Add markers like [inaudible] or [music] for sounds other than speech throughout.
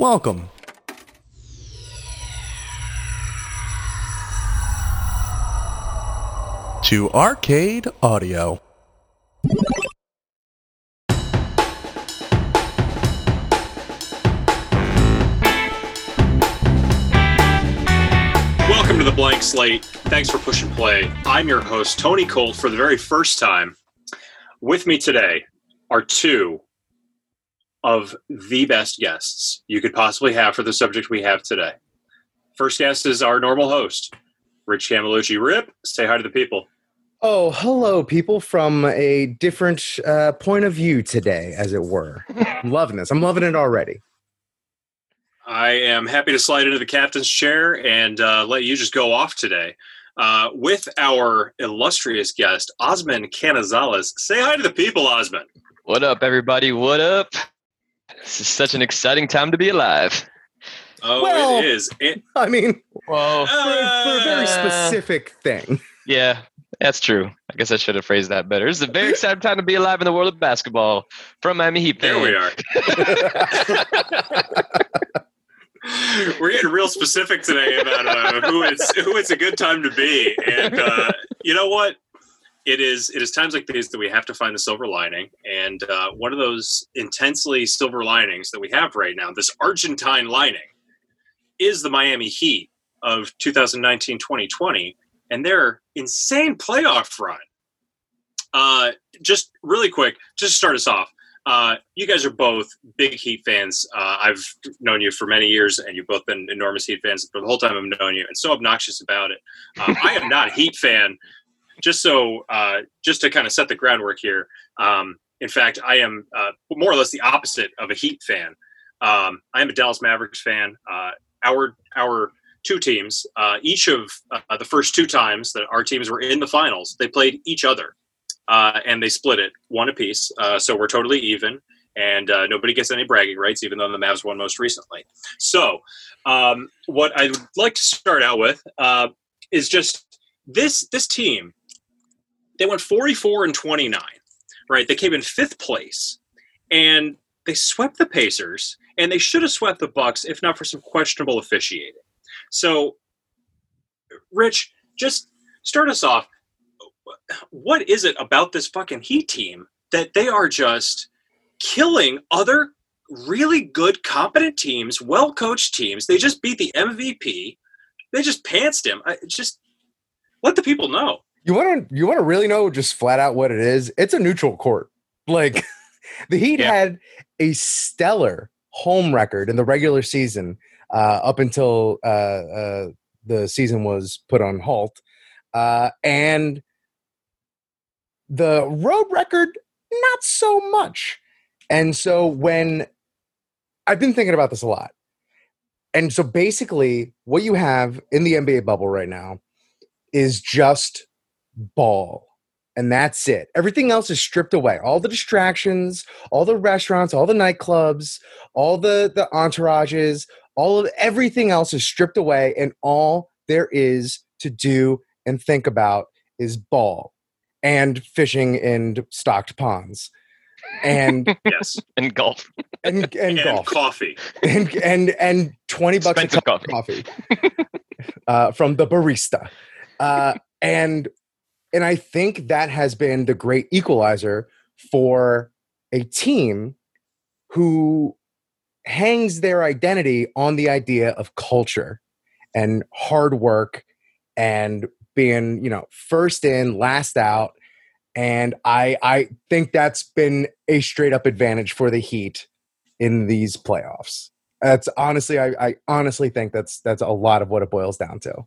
Welcome. To Arcade Audio. Welcome to the Blank Slate. Thanks for pushing play. I'm your host, Tony Kolt, for the very first time. With me today are two of the best guests you could possibly have for the subject we have today. First guest is our normal host, Rich Camillucci. Rip, say hi to the people. Oh, hello, people from a different uh, point of view today, as it were. [laughs] I'm loving this. I'm loving it already. I am happy to slide into the captain's chair and uh, let you just go off today. Uh, with our illustrious guest, Osman Canizales. Say hi to the people, Osman. What up, everybody? What up? This is such an exciting time to be alive. Oh, Well- it is. It, I mean, Whoa. for, for a very specific thing. Yeah, that's true. I guess I should have phrased that better. It's a very [laughs] exciting time to be alive in the world of basketball. From Miami Heat. there we are. [laughs] We're getting real specific today about uh, who it's who it's a good time to be, and uh, you know what? It is it is times like these that we have to find the silver lining, and uh, one of those intensely silver linings that we have right now, this Argentine lining, is the Miami Heat of 2019-2020 and their insane playoff run. Uh, just really quick, just to start us off, uh, you guys are both big Heat fans. Uh, I've known you for many years, and you've both been enormous Heat fans for the whole time I've known you, and so obnoxious about it. Um, I am not a Heat fan. Just so, uh, just to kind of set the groundwork here. Um, in fact, I am uh, more or less the opposite of a Heat fan. Um, I am a Dallas Mavericks fan. Uh, our our two teams, uh, each of uh, the first two times that our teams were in the finals, they played each other uh, and they split it one apiece. So we're totally even, and nobody gets any bragging rights, even though the Mavs won most recently. So, um, what I'd like to start out with is just this this team. They went 44 and 29, right? They came in fifth place, and they swept the Pacers, and they should have swept the Bucks if not for some questionable officiating. So, Rich, just start us off what is it about this fucking Heat team that they are just killing other really good, competent teams, well coached teams? They just beat the MVP. They just pantsed him. I, just let the people know. You want to you want to really know just flat out what it is? It's a neutral court. Like [laughs] the Heat Yeah. had a stellar home record in the regular season uh, up until uh, uh, the season was put on halt, uh, and the road record not so much. And so when I've been thinking about this a lot, and so basically what you have in the NBA bubble right now is just ball. And that's it. Everything else is stripped away. All the distractions, all the restaurants, all the nightclubs, all the the entourages, all of everything else is stripped away and all there is to do and think about is ball and fishing in stocked ponds. And [laughs] Yes. And golf. and and, and golf. coffee. And and and 20 bucks a cup of coffee. uh, from the barista. Uh, and and I think that has been the great equalizer for a team who hangs their identity on the idea of culture and hard work and being, you know, first in, last out. And I I think that's been a straight up advantage for the Heat in these playoffs. That's honestly, I, I honestly think that's that's a lot of what it boils down to.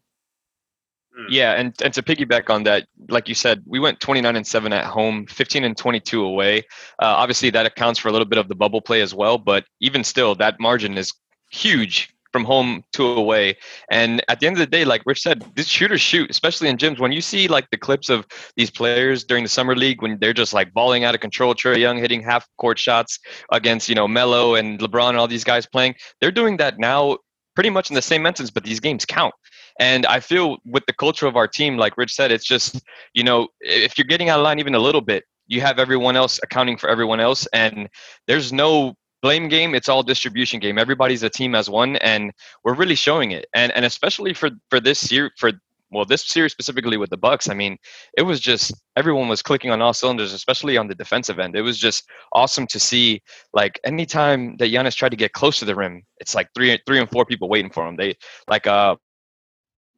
Mm. Yeah, and, and to piggyback on that, like you said, we went 29 and 7 at home, 15 and 22 away. Uh, obviously, that accounts for a little bit of the bubble play as well, but even still, that margin is huge from home to away. And at the end of the day, like Rich said, this shooters shoot, especially in gyms. When you see like the clips of these players during the summer league when they're just like balling out of control, Trae Young hitting half court shots against, you know, Melo and LeBron and all these guys playing, they're doing that now pretty much in the same instance, but these games count. And I feel with the culture of our team, like Rich said, it's just, you know, if you're getting out of line even a little bit, you have everyone else accounting for everyone else. And there's no blame game. It's all distribution game. Everybody's a team as one, and we're really showing it. And and especially for for this year for well this series specifically with the Bucks. I mean, it was just everyone was clicking on all cylinders, especially on the defensive end. It was just awesome to see. Like anytime that Giannis tried to get close to the rim, it's like three three and four people waiting for him. They like uh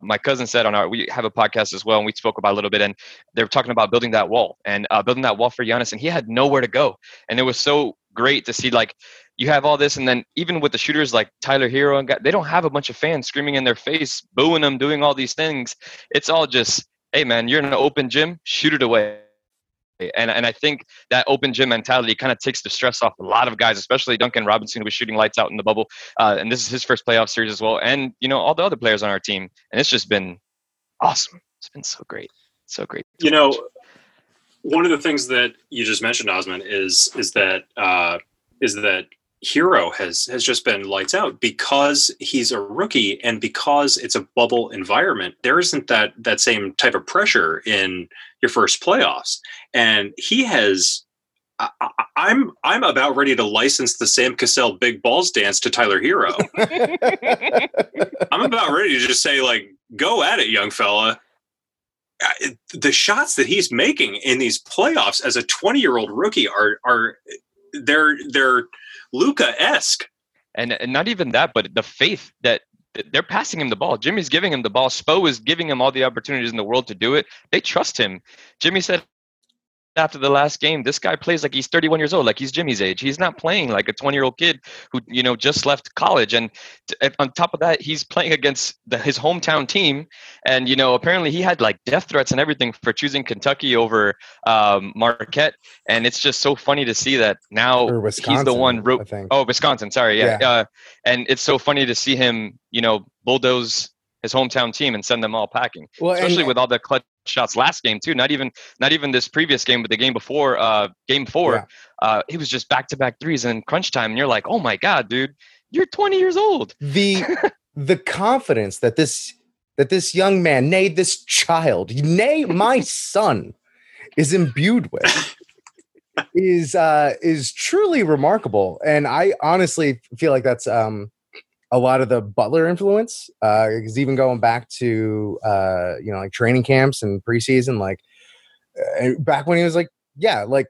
my cousin said on our we have a podcast as well and we spoke about a little bit and they were talking about building that wall and uh, building that wall for Giannis and he had nowhere to go. And it was so great to see like you have all this and then even with the shooters like Tyler Herro and they don't have a bunch of fans screaming in their face booing them doing all these things. It's all just hey man you're in an open gym shoot it away and, and I think that open gym mentality kind of takes the stress off a lot of guys, especially Duncan Robinson, who was shooting lights out in the bubble. Uh, and this is his first playoff series as well. And, you know, all the other players on our team. And it's just been awesome. It's been so great. So great. You know, one of the things that you just mentioned, Osman, is is that uh, is that Herro has has just been lights out because he's a rookie and because it's a bubble environment. There isn't that that same type of pressure in your first playoffs, and he has. I, I'm I'm about ready to license the Sam Cassell big balls dance to Tyler Herro. I'm about ready to just say like, go at it, young fella. The shots that he's making in these playoffs as a 20 year old rookie are are they're they're Luka esque. And, and not even that, but the faith that they're passing him the ball. Jimmy's giving him the ball. Spo is giving him all the opportunities in the world to do it. They trust him. Jimmy said after the last game, this guy plays like he's 31 years old, like he's Jimmy's age. He's not playing like a 20 year old kid who, you know, just left college. And on top of that, he's playing against the, his hometown team. And, you know, apparently he had like death threats and everything for choosing Kentucky over um, Marquette. And it's just so funny to see that now he's the one. Ro- oh, Wisconsin. Sorry. Yeah. yeah. Uh, and it's so funny to see him, you know, bulldoze his hometown team and send them all packing. Well, especially and, with all the clutch shots last game too. Not even not even this previous game, but the game before, uh, game four. Yeah. Uh, it was just back to back threes in crunch time, and you're like, oh my god, dude, you're 20 years old. The [laughs] the confidence that this that this young man, nay, this child, nay, my son, is imbued with. is uh is truly remarkable and i honestly feel like that's um a lot of the Butler influence. Because uh, even going back to uh, you know like training camps and preseason, like uh, back when he was like, yeah, like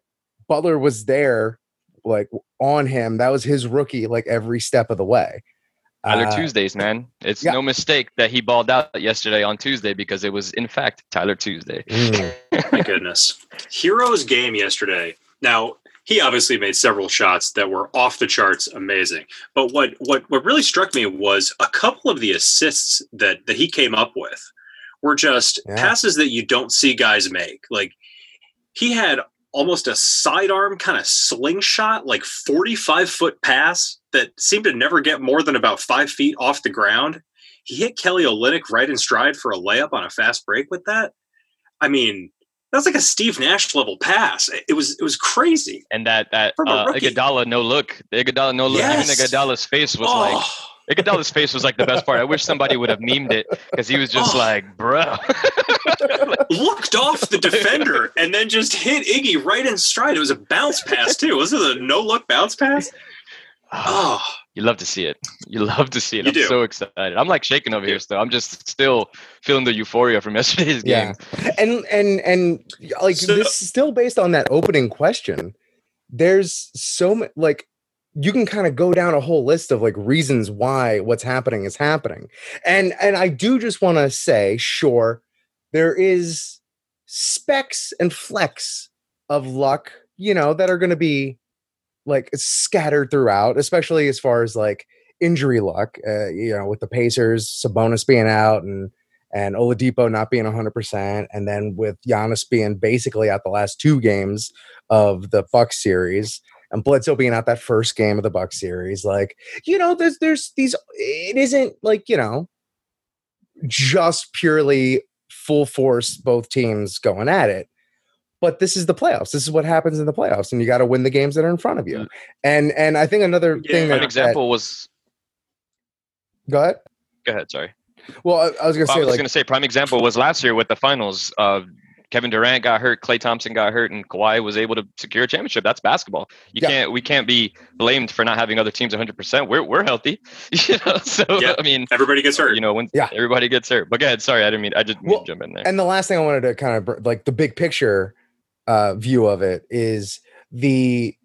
Butler was there, like on him. That was his rookie, like every step of the way. Tyler uh, Tuesdays, man. It's yeah. no mistake that he balled out yesterday on Tuesday because it was in fact Tyler Tuesday. Mm. My goodness. Herro's game yesterday. Now, he obviously made several shots that were off the charts amazing. But what what what really struck me was a couple of the assists that that he came up with were just yeah. passes that you don't see guys make. Like he had almost a sidearm kind of slingshot, like 45 foot pass that seemed to never get more than about five feet off the ground. He hit Kelly Olynyk right in stride for a layup on a fast break with that. I mean, that was like a Steve Nash level pass. It was it was crazy. And that that uh, Iguodala no look, the Iguodala no look. Yes. Even Iguodala's face was oh. like. Iguodala's face was like the best part. I wish somebody would have memed it because he was just oh. like, bro. [laughs] Looked off the defender and then just hit Iggy right in stride. It was a bounce pass too. Was it a no look bounce pass? [sighs] Oh, you love to see it. You love to see it. You I'm do. so excited. I'm like shaking over here still. I'm just still feeling the euphoria from [laughs] yesterday's game. Yeah. And and and like so, this is still based on that opening question. There's so much like you can kind of go down a whole list of like reasons why what's happening is happening. And and I do just want to say, sure, there is specks and flecks of luck, you know, that are going to be like scattered throughout, especially as far as like injury luck. Uh, you know, with the Pacers, Sabonis being out and and Oladipo not being 100%, and then with Giannis being basically out the last two games of the Bucks series, and Bledsoe being out that first game of the Bucks series, like you know, there's there's these. It isn't like you know, just purely full force both teams going at it but this is the playoffs. This is what happens in the playoffs, and you got to win the games that are in front of you. And and I think another yeah, thing that an example that, was. Go ahead. Go ahead. Sorry. Well, I, I was going to say. I was like, going to say prime example was last year with the finals. Uh, Kevin Durant got hurt, Klay Thompson got hurt, and Kawhi was able to secure a championship. That's basketball. You Yeah. can't we can't be blamed for not having other teams 100. percent We're we're healthy, [laughs] you know. So Yeah. I mean, Everybody gets hurt. you know, when Yeah. everybody gets hurt. But go ahead. Sorry, I didn't mean. I just Well, jump in there. and the last thing I wanted to kind of like the big picture uh, view of it is the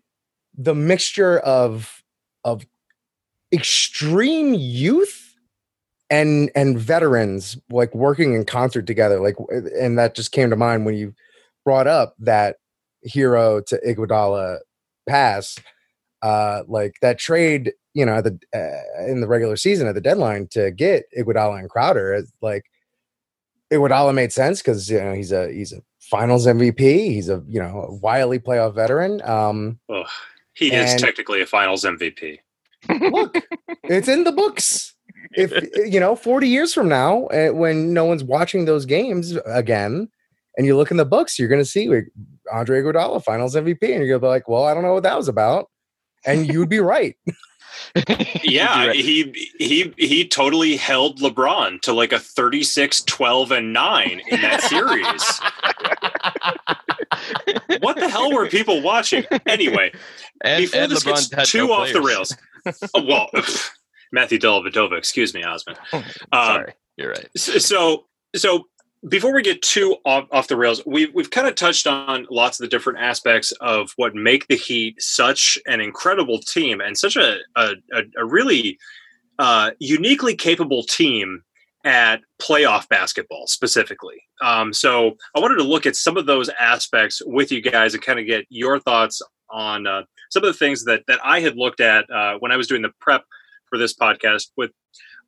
the mixture of of extreme youth and and veterans like working in concert together like and that just came to mind when you brought up that Herro to Iguodala pass uh like that trade you know the uh, in the regular season at the deadline to get Iguodala and Crowder like Iguodala made sense because you know he's a he's a Finals MVP. He's a you know a wily playoff veteran. Um, Oh, he is technically a Finals MVP. look, it's in the books. If you know, forty years from now, uh, when no one's watching those games again, and you look in the books, you're going to see like, Andre Iguodala Finals MVP, and you're going to be like, "Well, I don't know what that was about," and you'd be right. [laughs] [laughs] Yeah, he he he totally held LeBron to like a 36 12 and 9 in that series. [laughs] what the hell were people watching? Anyway, and, before and this LeBron gets had too no off the rails. Oh, well, [laughs] Matthew Dellavedova, excuse me, Osman. Um, Sorry, you're right. So so before we get too off, off the rails we've, we've kind of touched on lots of the different aspects of what make the heat such an incredible team and such a, a, a, really uh, uniquely capable team at playoff basketball specifically. Um, so i wanted to look at some of those aspects with you guys and kind of get your thoughts on uh, some of the things that, that i had looked at uh, when i was doing the prep for this podcast with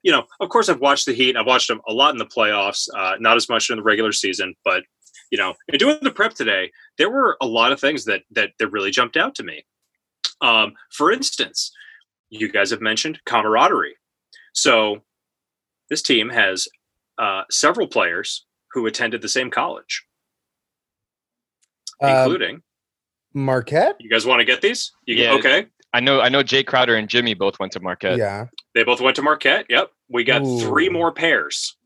you know, of course, I've watched the Heat. I've watched them a lot in the playoffs, uh, not as much in the regular season. But you know, in doing the prep today, there were a lot of things that that that really jumped out to me. Um, for instance, you guys have mentioned camaraderie. So this team has uh, several players who attended the same college, Um, including. Marquette, You guys want to get these? You, Yeah. Okay. I know. I know. Jae Crowder and Jimmy both went to Marquette. yeah. They both went to Marquette. Yep. We got three more pairs.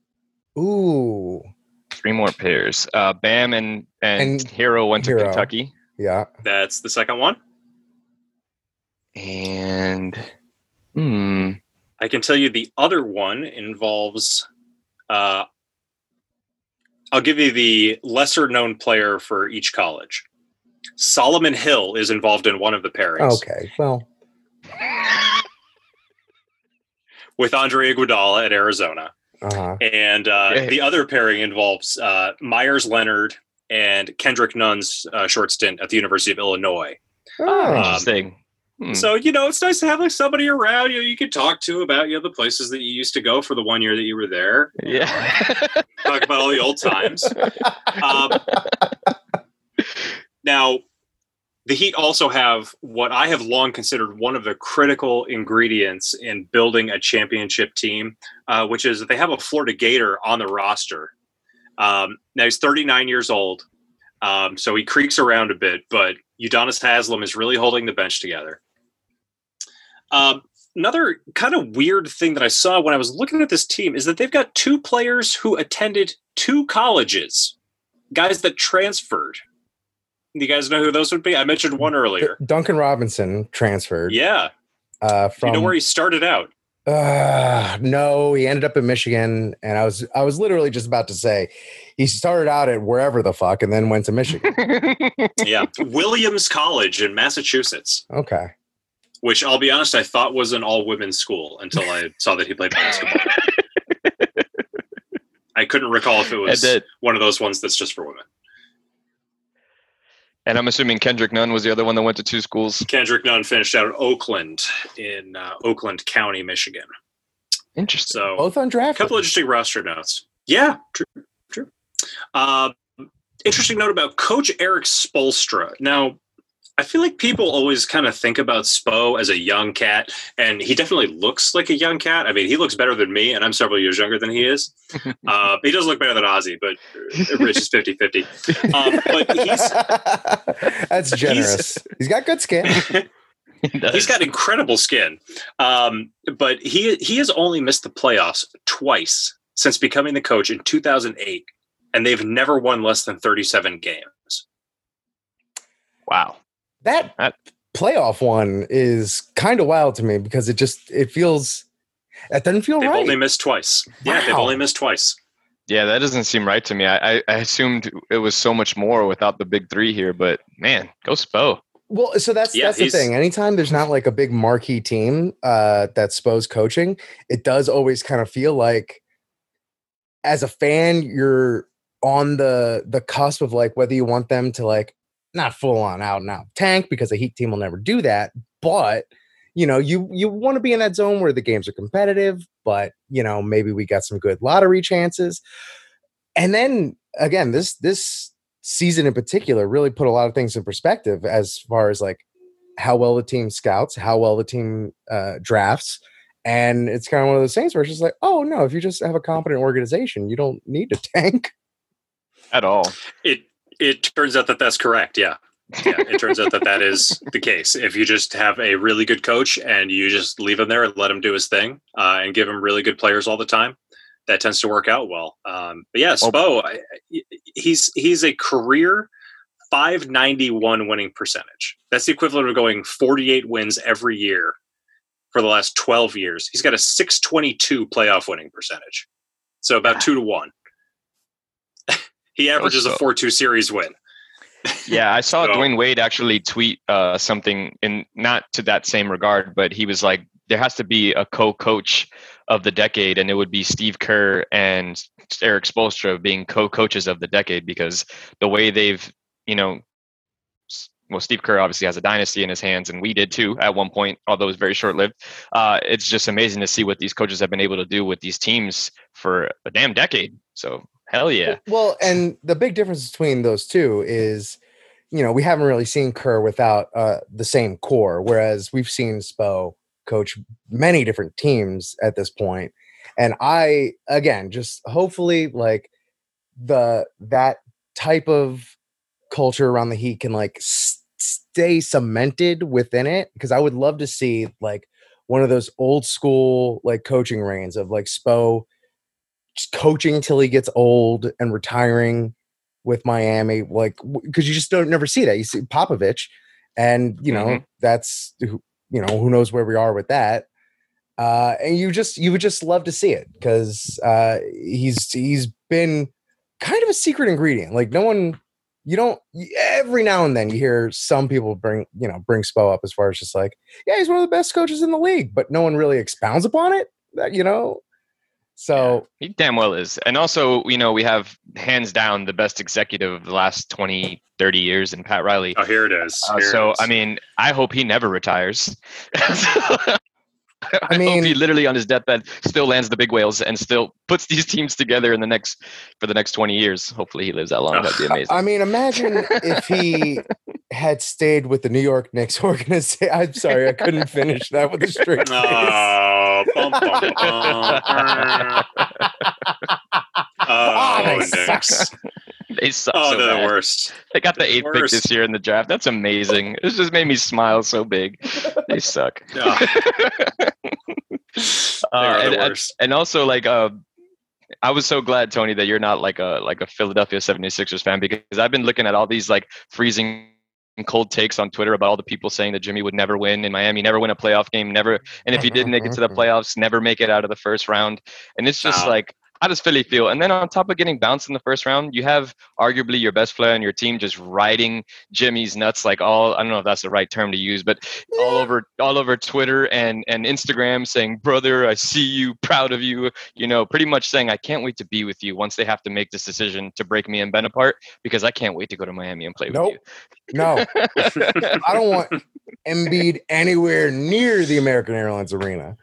Ooh, Three more pairs. Uh, Bam and, and And Herro went to Kentucky. yeah. That's the second one. And hmm, I can tell you the other one involves. Uh, I'll give you the lesser known player for each college. Solomon Hill is involved in one of the pairings Okay, well, with Andre Iguodala at Arizona, uh huh. and uh, Yeah. the other pairing involves uh, Meyers Leonard and Kendrick Nunn's uh, short stint at the University of Illinois. Oh, interesting. Hmm. So you know, it's nice to have like somebody around you you can talk to about you know the places that you used to go for the one year that you were there. yeah. Talk about all the old times. [laughs] Um, now, the Heat also have what I have long considered one of the critical ingredients in building a championship team, uh, which is that they have a Florida Gator on the roster. Um, now he's 39 years old, um, so he creaks around a bit, but Udonis Haslem is really holding the bench together. Um, another kind of weird thing that I saw when I was looking at this team is that they've got two players who attended two colleges, guys that transferred. Do you guys know who those would be? I mentioned one earlier. Duncan Robinson transferred. Yeah. Uh, from you know where he started out? Uh, no, he ended up in Michigan, and I was I was literally just about to say he started out at wherever the fuck, and then went to Michigan. [laughs] Yeah. Williams College in Massachusetts, okay, which I'll be honest, I thought was an all women's school until I saw that he played basketball. [laughs] I couldn't recall if it was one of those ones that's just for women. And I'm assuming Kendrick Nunn was the other one that went to two schools. Kendrick Nunn finished out in Oakland in uh, Oakland County, Michigan. Interesting. So both undrafted. A couple of interesting roster notes. Yeah, true, true. Uh, interesting note about Coach Eric Spoelstra. Now, I feel like people always kind of think about Spo as a young cat, and he definitely looks like a young cat. I mean, he looks better than me, and I'm several years younger than he is. [laughs] Uh, he does look better than Ozzy, but [laughs] Rich is 50 50. Um, but he's, [laughs] That's generous. he's got good skin. He he's got incredible skin, um, but he he has only missed the playoffs twice since becoming the coach in 2008 and they've never won less than 37 games. Wow. That, That- playoff one is kind of wild to me because it just it feels that doesn't feel right. They've only missed twice. Yeah, they've only missed twice. Yeah, that doesn't seem right to me. I, I, I assumed it was so much more without the big three here, but man, go Spo. Well, so that's Yeah, that's the thing. Anytime there's not like a big marquee team uh, that Spo's coaching, it does always kind of feel like, as a fan, you're on the the cusp of like whether you want them to like not full on out and out tank because a Heat team will never do that, but you know you you want to be in that zone where the games are competitive, but you know maybe we got some good lottery chances, and then again this this season in particular really put a lot of things in perspective as far as like how well the team scouts, how well the team uh, drafts. And it's kind of one of those things where it's just like, oh no, if you just have a competent organization, you don't need to [laughs] tank. At all. It it turns out that that's correct. Yeah. Yeah, it turns out that that is [laughs] the case. If you just have a really good coach and you just leave him there and let him do his thing uh, and give him really good players all the time, that tends to work out well. Um, but yeah, Spo, I- I- he's he's a career 591 winning percentage. That's the equivalent of going 48 wins every year for the last 12 years. He's got a 622 playoff winning percentage. So about two to one. He averages a 4 2 series win. Yeah, I saw [laughs] So- Dwyane Wade actually tweet uh, something in not to that same regard, but he was like, there has to be a co-coach of the decade, and it would be Steve Kerr and Eric Spoelstra being co-coaches of the decade because the way they've, you know, well, Steve Kerr obviously has a dynasty in his hands, and we did too at one point, although it was very short-lived. Uh, it's just amazing to see what these coaches have been able to do with these teams for a damn decade. So hell yeah, Well, and the big difference between those two is, you know, we haven't really seen Kerr without uh, the same core, whereas we've seen Spo coach many different teams at this point. And I, again, just hopefully like the that type of culture around the Heat can like s- stay cemented within it because I would love to see like one of those old school like coaching reigns of like Spo coaching till he gets old and retiring with Miami, like because you just don't never see that. You see Popovich, and you know Mhm. that's who you know who knows where we are with that. Uh, and you just you would just love to see it because uh, he's he's been kind of a secret ingredient. Like no one, you don't every now and then you hear some people bring you know bring Spo up as far as just like yeah he's one of the best coaches in the league, but no one really expounds upon it. That you know, so He damn well is. And also, you know, we have hands down the best executive of the last 20, 30 years in Pat Riley. Oh, here it is. Uh, Here it so, is. I mean, I hope he never retires. [laughs] I, I mean, mean- he literally on his deathbed still lands the big whales and still puts these teams together in the next for the next 20 years. Hopefully he lives that long. That'd be amazing. I mean, imagine if he had stayed with the New York Knicks [laughs] organization. I'm sorry, I couldn't finish that with a straight [laughs] face. Oh, bum, bum, bum. [laughs] Ah, oh, they suck. They suck Oh, so they're the worst. They got the eighth pick this year in the draft. That's amazing. It just made me smile so big. They suck. Yeah. Uh, and, the and- worst. and also like uh I was so glad Tony that you're not like a like a Philadelphia 76ers fan because I've been looking at all these like freezing cold takes on Twitter about all the people saying that Jimmy would never win in Miami, never win a playoff game, never and if he did make it to the [laughs] playoffs, never make it out of the first round. And it's just Wow. like how does Philly feel? And then on top of getting bounced in the first round, you have arguably your best player on your team just riding Jimmy's nuts like all I don't know if that's the right term to use, but all over all over Twitter and and Instagram saying, "Brother, I see you, proud of you." You know, pretty much saying, "I can't wait to be with you." Once they have to make this decision to break me and Ben apart, because I can't wait to go to Miami and play Nope. with you. No. [laughs] I don't want Embiid anywhere near the American Airlines Arena.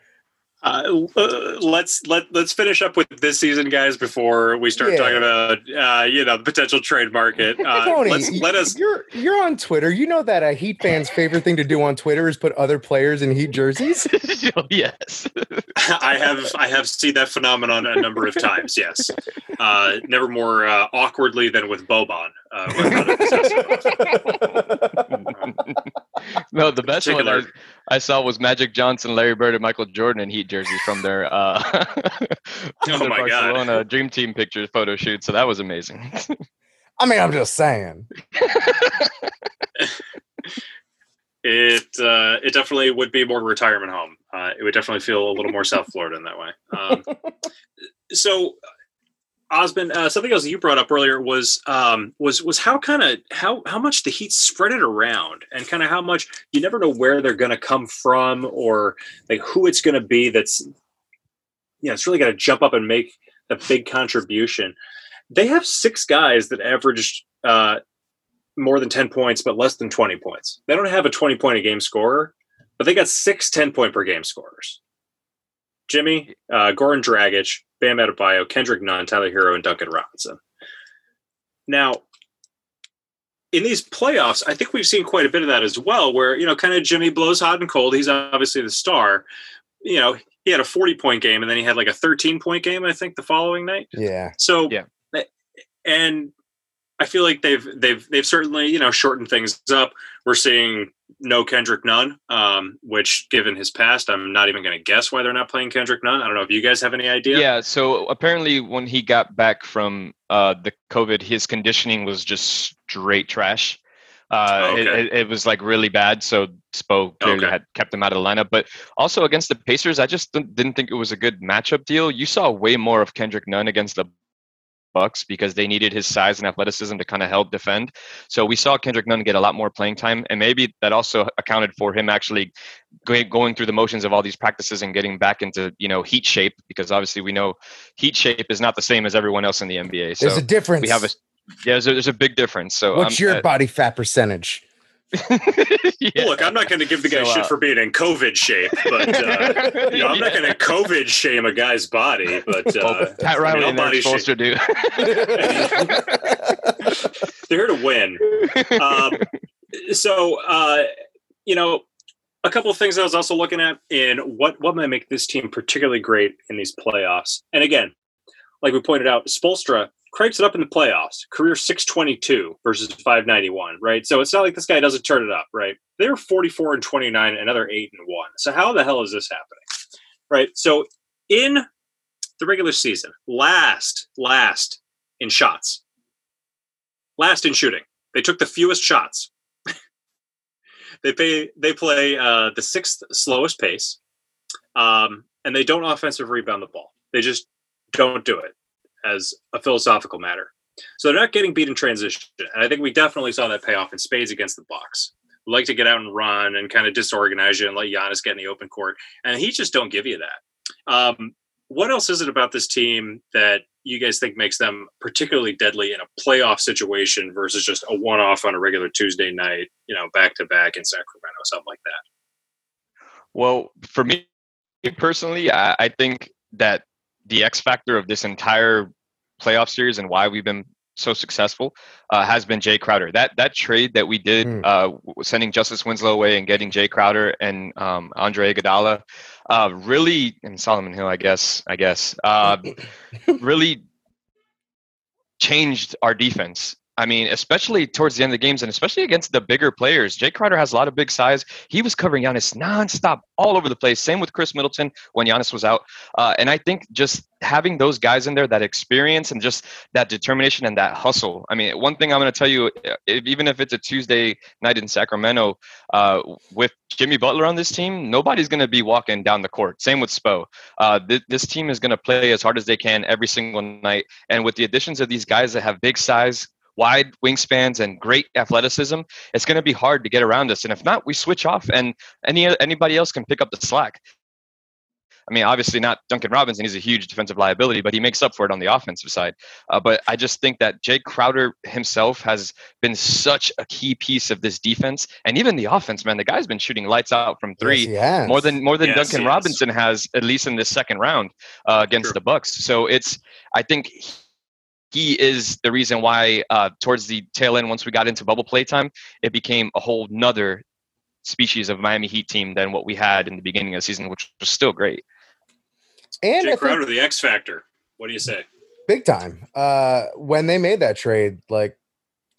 Uh, uh, let's let let's finish up with this season, guys, before we start Yeah. talking about uh, you know the potential trade market. [laughs] Uh, Tony, let's let us. You're you're on Twitter. You know that a Heat fan's favorite thing to do on Twitter is put other players in Heat jerseys. [laughs] Oh, yes. [laughs] I have I have seen that phenomenon a number of times. Yes, uh, never more uh, awkwardly than with Boban. Uh, no, the best one. I, Particular- I saw was Magic Johnson, Larry Bird, and Michael Jordan in Heat jerseys from their uh, [laughs] [laughs] from Oh their my God. Barcelona Dream Team picture photo shoot. So that was amazing. I mean, I'm just saying. [laughs] It uh, it definitely would be more retirement home. Uh, it would definitely feel a little more South Florida in that way. Um, so, Osman, uh, something else that you brought up earlier was um, was was how kind of how how much the Heat spread it around, and kind of how much you never know where they're going to come from or like who it's going to be. That's you know, it's really got to jump up and make a big contribution. They have six guys that averaged uh, more than 10 points, but less than 20 points. They don't have a 20 point a game scorer, but they got six 10 point per game scorers. Jimmy, uh, Goran Dragic, Bam Adebayo, Kendrick Nunn, Tyler Herro, and Duncan Robinson. Now, in these playoffs, I think we've seen quite a bit of that as well, where, you know, kind of Jimmy blows hot and cold. He's obviously the star. You know, he had a 40 point game and then he had like a 13 point game, I think, the following night. Yeah. So Yeah. and I feel like they've they've they've certainly you know shortened things up. We're seeing no Kendrick Nunn, um, which given his past, I'm not even going to guess why they're not playing Kendrick Nunn. I don't know if you guys have any idea. Yeah. So apparently, when he got back from uh, the COVID, his conditioning was just straight trash. Uh, it, Okay. it, it was like really bad. So Spo clearly Okay. had kept him out of the lineup. But also against the Pacers, I just didn't think it was a good matchup deal. You saw way more of Kendrick Nunn against the Bucks because they needed his size and athleticism to kind of help defend. So we saw Kendrick Nunn get a lot more playing time, and maybe that also accounted for him actually going through the motions of all these practices and getting back into you know heat shape because obviously we know heat shape is not the same as everyone else in the NBA. So There's a difference. we have a yeah, there's a, there's a big difference. So What's um, your uh, body fat percentage? [laughs] yeah. Look, I'm not going to give the guy So, uh, shit for being in COVID shape, but uh, you know, I'm not going to COVID shame a guy's body. But uh, Pat Riley they're body supposed to do. [laughs] they're here to win. um, so uh, you know a couple of things i was also looking at in what what might make this team particularly great in these playoffs and again like we pointed out Spoelstra cranks it up in the playoffs. Career 622 versus 591 right? So it's not like this guy doesn't turn it up right? They're 44 and 29 another 8 and 1 so how the hell is this happening right? So in the regular season last last in shots last in shooting they took the fewest shots. [laughs] They pay they play uh, the sixth slowest pace, um, and they don't offensive rebound the ball. They just don't do it as a philosophical matter. So they're not getting beat in transition, and I think we definitely saw that payoff in spades against the Bucks. Like to get out and run and kind of disorganize you and let Giannis get in the open court, and he just don't give you that. Um, what else is it about this team that you guys think makes them particularly deadly in a playoff situation versus just a one-off on a regular Tuesday night, you know, back to back in Sacramento, something like that? Well, for me personally, I, I think that the X factor of this entire playoff series and why we've been so successful uh, has been Jae Crowder. That that trade that we did, Mm. uh, sending Justice Winslow away and getting Jae Crowder and um, Andre Iguodala, uh, really, and Solomon Hill, I guess, I guess, uh, [coughs] really changed our defense. I mean, especially towards the end of the games and especially against the bigger players. Jae Crowder has a lot of big size. He was covering Giannis nonstop all over the place. Same with Khris Middleton when Giannis was out. Uh, and I think just having those guys in there, that experience and just that determination and that hustle. I mean, one thing I'm going to tell you, if, even if it's a Tuesday night in Sacramento, uh, with Jimmy Butler on this team, nobody's going to be walking down the court. Same with Spo. Uh, th- this team is going to play as hard as they can every single night. And with the additions of these guys that have big size, wide wingspans and great athleticism, it's going to be hard to get around us. And if not, we switch off, and any anybody else can pick up the slack. I mean, obviously not Duncan Robinson. He's a huge defensive liability, but he makes up for it on the offensive side. Uh, but I just think that Jake Crowder himself has been such a key piece of this defense, and even the offense. Man, the guy's been shooting lights out from three Yes, more than more than Yes, Duncan he. Robinson has at least in this second round uh, against True. the Bucks. So it's I think he is the reason why uh, towards the tail end once we got into bubble playtime, it became a whole nother species of Miami Heat team than what we had in the beginning of the season, which was still great. and I Jay think Crowder, the X Factor. What do you say? big time. Uh, when they made that trade, like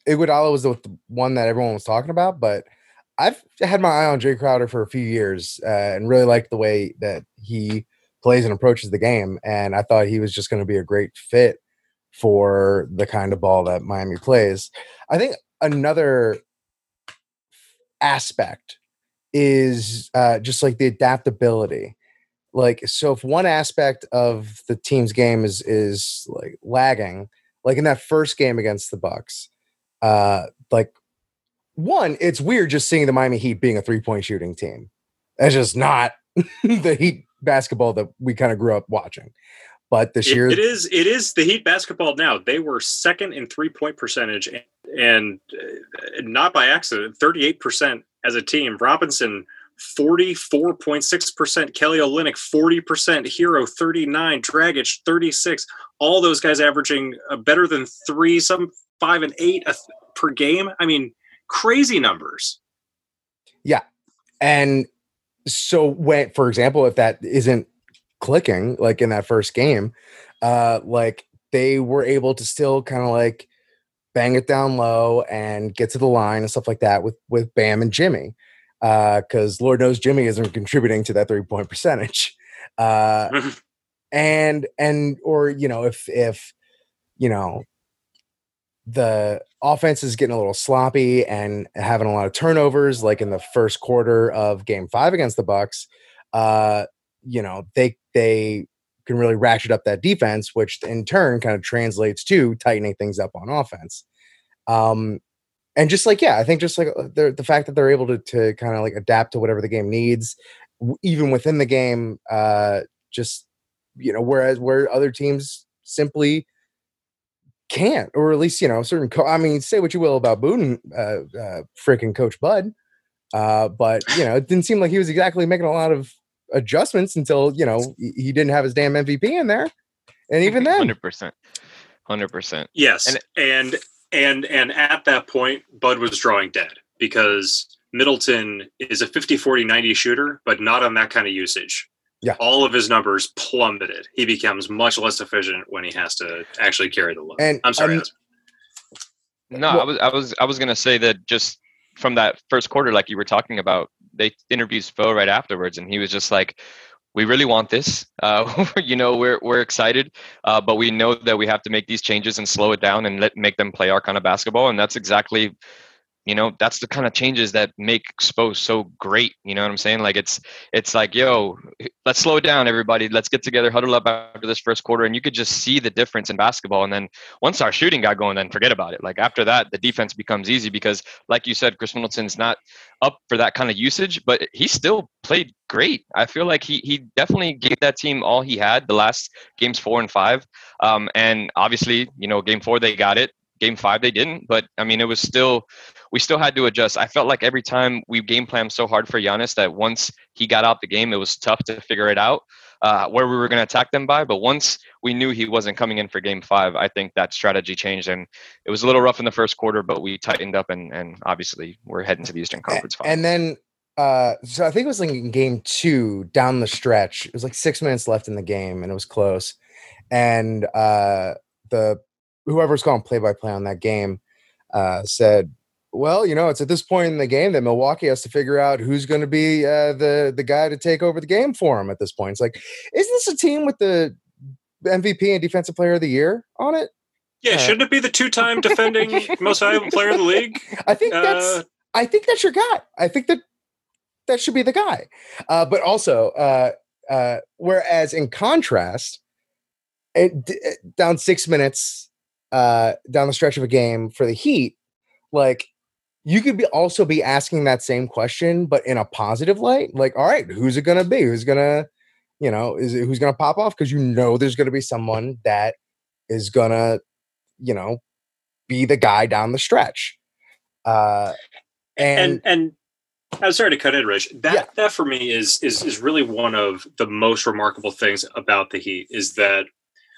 Iguodala was the the one that everyone was talking about, but I've had my eye on Jae Crowder for a few years uh, and really liked the way that he plays and approaches the game. And I thought he was just going to be a great fit for the kind of ball that Miami plays. I think another aspect is uh, just like the adaptability. Like, so if one aspect of the team's game is is like lagging, like in that first game against the Bucks, uh, like one, it's weird just seeing the Miami Heat being a three point shooting team. That's just not [laughs] the Heat basketball that we kind of grew up watching. But this It- year, it is it is the Heat basketball now. They were second in three point percentage, and, and uh, not by accident, thirty eight percent as a team. Robinson. 44.6%, Kelly Olynyk 40%, Herro 39, Dragic 36. All those guys averaging uh, better than 3, some 5 and 8 per game. I mean, crazy numbers. Yeah. And so when, for example, if that isn't clicking, like in that first game, uh, like they were able to still kind of like bang it down low and get to the line and stuff like that with with Bam and Jimmy. Uh, because Lord knows Jimmy isn't contributing to that three point [laughs] percentage. Uh [laughs] and and or you know, if if you know the offense is getting a little sloppy and having a lot of turnovers like in the first quarter of game five against the bucks uh you know they they can really ratchet up that defense which in turn kind of translates to tightening things up on offense um and just like yeah i think just like uh, the, the fact that they're able to, to kind of like adapt to whatever the game needs even within the game uh just you know whereas where other teams simply can't, or at least you know certain. Co- I mean, say what you will about Boone, uh, uh, freaking Coach Bud, uh, but you know, it didn't seem like he was exactly making a lot of adjustments until you know he, he didn't have his damn MVP in there, and even [laughs] then, hundred percent, hundred percent. Yes, And- and, and and at that point, Bud was drawing dead because Middleton is a 50 40 90 shooter, but not on that kind of usage. Yeah. All of his numbers plummeted. He becomes much less efficient when he has to actually carry the load. And- I'm sorry. and- Aspen. No, I was I was I was gonna say that just from that first quarter, like you were talking about, they interviewed Spo right afterwards, and he was just like, "We really want this. Uh, [laughs] you know, we're we're excited, uh, but we know that we have to make these changes and slow it down and let make them play our kind of basketball." And that's exactly, you know, that's the kind of changes that make Spo so great. You know what I'm saying? Like it's it's like, yo, let's slow down, everybody. Let's get together, huddle up after this first quarter, and you could just see the difference in basketball. And then once our shooting got going, then forget about it. Like after that, the defense becomes easy because, like you said, Khris Middleton's not up for that kind of usage, but he still played great. I feel like he he definitely gave that team all he had the last games four and five. Um, and obviously, you know, game four they got it. Game five they didn't, but I mean, it was still we still had to adjust. I felt like every time we game planned so hard for Giannis that once he got out the game, it was tough to figure it out uh, where we were going to attack them by. But once we knew he wasn't coming in for game five, I think that strategy changed. And it was a little rough in the first quarter, but we tightened up and, and obviously we're heading to the Eastern Conference Finals. and then uh so I think it was like in game two down the stretch. It was like six minutes left in the game, and it was close. And uh the whoever's calling play by play on that game uh said well, you know, it's at this point in the game that Milwaukee has to figure out who's going to be uh, the the guy to take over the game for him. At this point, it's like, isn't this a team with the MVP and Defensive Player of the Year on it? Yeah, Uh, shouldn't it be the two-time [laughs] defending most valuable player in the league? I think that's Uh, I think that's your guy. I think that that should be the guy. Uh, but also, uh, uh, whereas in contrast, it, it- down six minutes uh, down the stretch of a game for the Heat, like you could be also be asking that same question, but in a positive light. Like, all right, who's it going to be? Who's going to, you know, is it who's going to pop off? Because you know there's going to be someone that is going to, you know, be the guy down the stretch. Uh, and and, and I'm sorry to cut in, Rich. That Yeah. that for me is is is really one of the most remarkable things about the Heat is that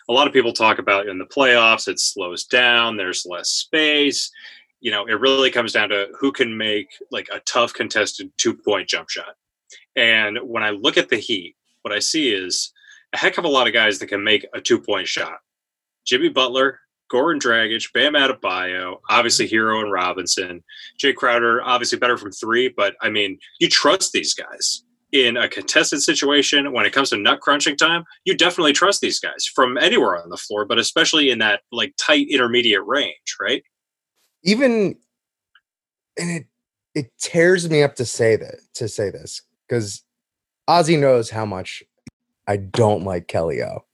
a lot of people talk about in the playoffs it slows down, there's less space. You know, it really comes down to who can make like a tough contested two point jump shot. And when I look at the Heat, what I see is a heck of a lot of guys that can make a two point shot. Jimmy Butler Goran Dragic, Bam Adebayo, obviously Herro and Robinson, Jae Crowder, obviously better from three, but I mean, you trust these guys in a contested situation when it comes to nut crunching time. You definitely trust these guys from anywhere on the floor, but especially in that like tight intermediate range, right? Even and it it tears me up to say that to say this because Ozzy knows how much I don't like Kelly O.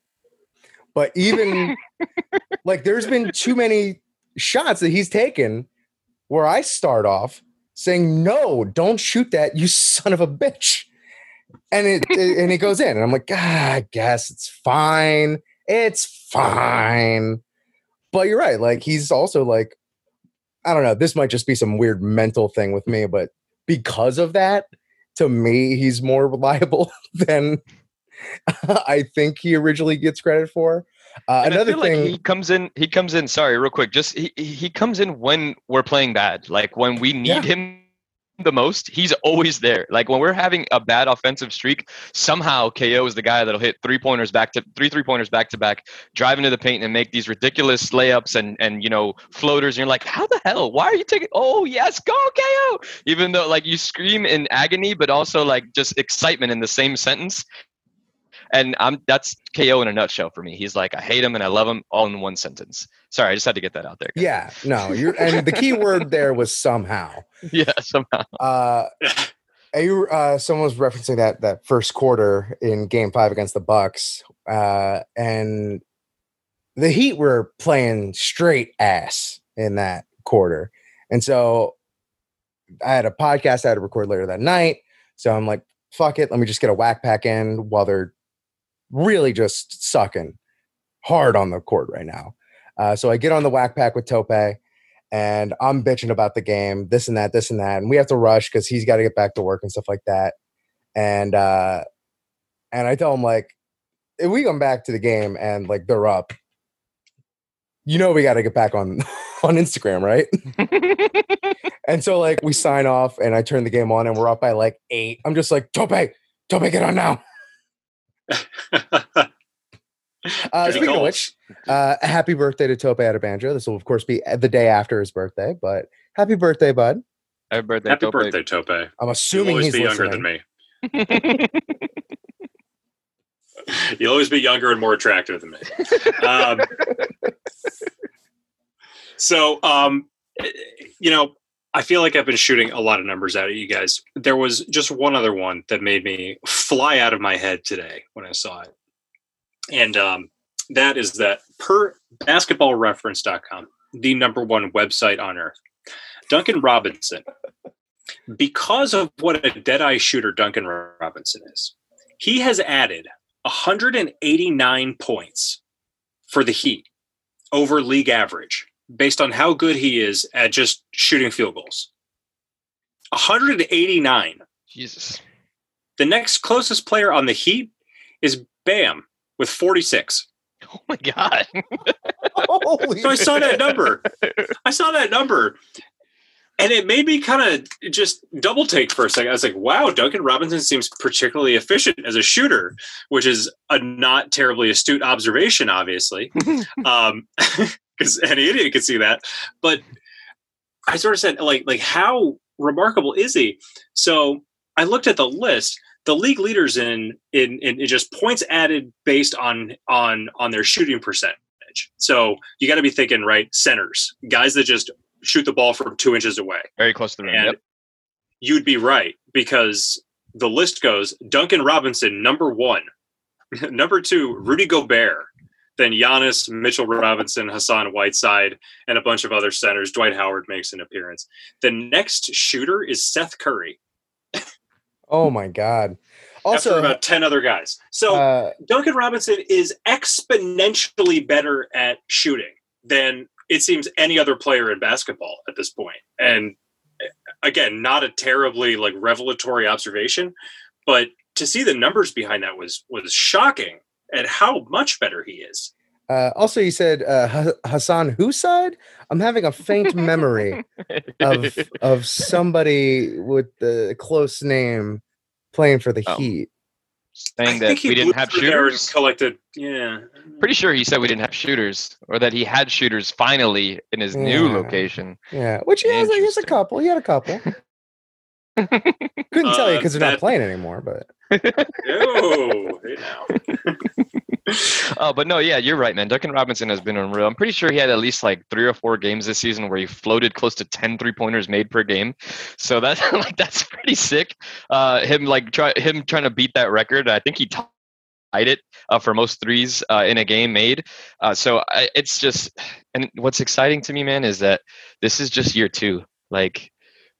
But even [laughs] like there's been too many shots that he's taken where I start off saying, No, don't shoot that, you [laughs] son of a bitch. And it, it and it goes in, and I'm like, ah, I guess it's fine. It's fine. But you're right. Like he's also like, I don't know. This might just be some weird mental thing with me, but because of that, to me, he's more [laughs] reliable than I think he originally gets credit for. Uh, another thing, like he comes in. He comes in. Sorry, real quick. Just he he comes in when we're playing bad. Like when we need yeah. him the most, he's always there. Like when we're having a bad offensive streak, somehow KO is the guy that'll hit three pointers back to three three pointers back to back, drive into the paint and make these ridiculous layups and and you know floaters. And you're like, how the hell? Why are you taking? Oh yes, go KO! Even though like you scream in agony, but also like just excitement in the same sentence and I'm that's KO in a nutshell for me. He's like, I hate him and I love him all in one sentence. Sorry, I just had to get that out there. Guys. Yeah, no, you're and the key word there was somehow. [laughs] Yeah, somehow. Uh, you, uh, someone was referencing that that first quarter in Game Five against the Bucks, uh, and the Heat were playing straight ass in that quarter, and so I had a podcast I had to record later that night. So I'm like, fuck it, let me just get a whack pack in while they're really just sucking hard on the court right now. Uh, so I get on the whack pack with Tope and I'm bitching about the game, this and that, this and that. And we have to rush because he's got to get back to work and stuff like that. And uh and I tell him like if we come back to the game and like they're up, you know we gotta get back on [laughs] on Instagram, right? [laughs] and so like we sign off and I turn the game on and we're up by like eight. I'm just like, Tope, Tope, get on now. [laughs] Uh, speaking of which, uh, happy birthday to Tope Atabanjo. This will, of course, be the day after his birthday, but happy birthday, bud. Happy birthday, happy Tope. birthday, Tope. I'm assuming he's be listening. younger than me. [laughs] You'll always be younger and more attractive than me. Um, [laughs] so, um, you know, I feel like I've been shooting a lot of numbers out at you guys. There was just one other one that made me fly out of my head today when I saw it. And um, that is that per basketballreference.com, the number one website on earth, Duncan Robinson, because of what a dead eye shooter Duncan Robinson is, he has added 189 points for the Heat over league average based on how good he is at just shooting field goals. 189. Jesus. The next closest player on the Heat is Bam with 46. Oh my god. [laughs] So I saw that number. [laughs] I saw that number. And it made me kind of just double take for a second. I was like, wow, Duncan Robinson seems particularly efficient as a shooter, which is a not terribly astute observation, obviously. [laughs] um, because any [laughs] idiot could see that. But I sort of said, like, like how remarkable is he? So I looked at the list. The league leaders in in in, in just points added based on on on their shooting percentage. So you got to be thinking right centers, guys that just shoot the ball from two inches away. Very close to the rim. Yep. you'd be right because the list goes Duncan Robinson, number one. [laughs] number two, Rudy Gobert. Then Giannis, Mitchell Robinson, Hassan Whiteside, and a bunch of other centers. Dwight Howard makes an appearance. The next shooter is Seth Curry. Oh my god. Also, Also, about 10 other guys. So uh, Duncan Robinson is exponentially better at shooting than it seems any other player in basketball at this point. And eh, again, not a terribly like revelatory observation, but to see the numbers behind that was was shocking at how much better he is. Uh, also, you said uh, Ha- Hassan Hussein. I'm having a faint memory of [laughs] of somebody with the close name playing for the Oh. Heat. saying that we didn't have shooters. Collected, yeah. Pretty sure he said we didn't have shooters, or that he had shooters finally in his yeah. new location. Yeah, which he has, he has a couple. He had a couple. [laughs] Couldn't tell you because uh, they're not playing anymore, but. Oh, [laughs] oh, but no, yeah, you're right, man. Duncan Robinson has been unreal. I'm pretty sure he had at least like three or four games this season where he floated close to 10 three pointers made per game. So that's [laughs] like that's pretty sick. Uh, him like try him trying to beat that record. I think he tied it uh, for most threes uh, in a game made. Uh, so I, it's just, and what's exciting to me, man, is that this is just year two. Like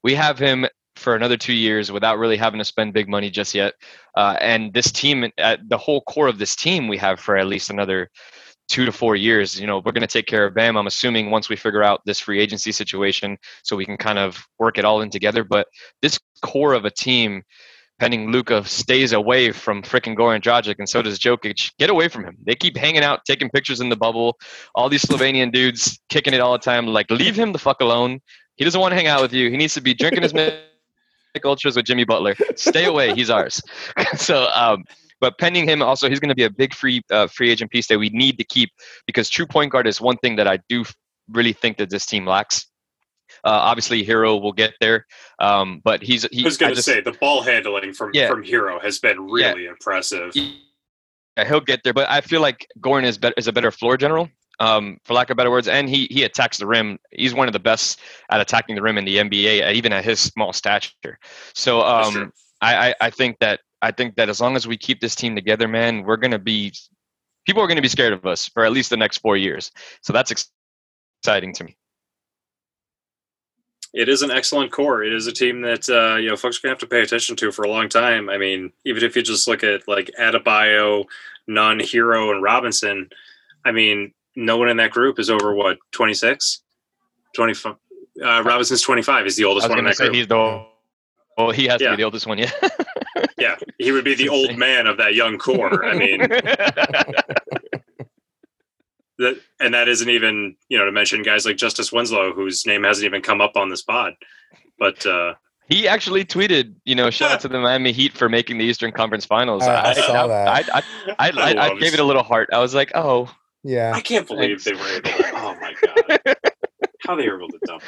we have him for another two years without really having to spend big money just yet. Uh, and this team, at the whole core of this team, we have for at least another two to four years. You know, we're going to take care of Bam. I'm assuming once we figure out this free agency situation, so we can kind of work it all in together. But this core of a team, pending Luka stays away from freaking Goran Dragic, and so does Jokic. Get away from him. They keep hanging out, taking pictures in the bubble. All these Slovenian dudes kicking it all the time. Like, leave him the fuck alone. He doesn't want to hang out with you. He needs to be drinking his [laughs] ultras with Jimmy Butler. Stay away. He's ours. [laughs] so, um, but pending him, also he's going to be a big free uh, free agent piece that we need to keep because true point guard is one thing that I do really think that this team lacks. Uh, obviously, Herro will get there, um, but he's. He, I was going to say the ball handling from yeah, from Herro has been really yeah, impressive. Yeah, he'll get there, but I feel like Goran is better is a better floor general um, for lack of better words, and he he attacks the rim. He's one of the best at attacking the rim in the NBA, even at his small stature. So um, I, I I think that I think that as long as we keep this team together, man, we're gonna be people are gonna be scared of us for at least the next four years. So that's exciting to me. It is an excellent core. It is a team that uh, you know folks are gonna have to pay attention to for a long time. I mean, even if you just look at like Adebayo, Nunn, Herro, and Robinson. I mean, no one in that group is over what 26 25 uh, robinson's 25 is the oldest one in that group. he's the well he has yeah. to be the oldest one yeah. [laughs] Yeah he would be the old man of that young core i mean. [laughs] [laughs] That and that isn't even you know to mention guys like justice winslow whose name hasn't even come up on this pod but uh he actually tweeted, you know, shout out to the Miami Heat for making the Eastern Conference Finals. I, I saw that. I, I, I, I, I gave it a little heart. I was like, oh, yeah. I can't believe they were able to. Oh my God. [laughs] How they were able to dump.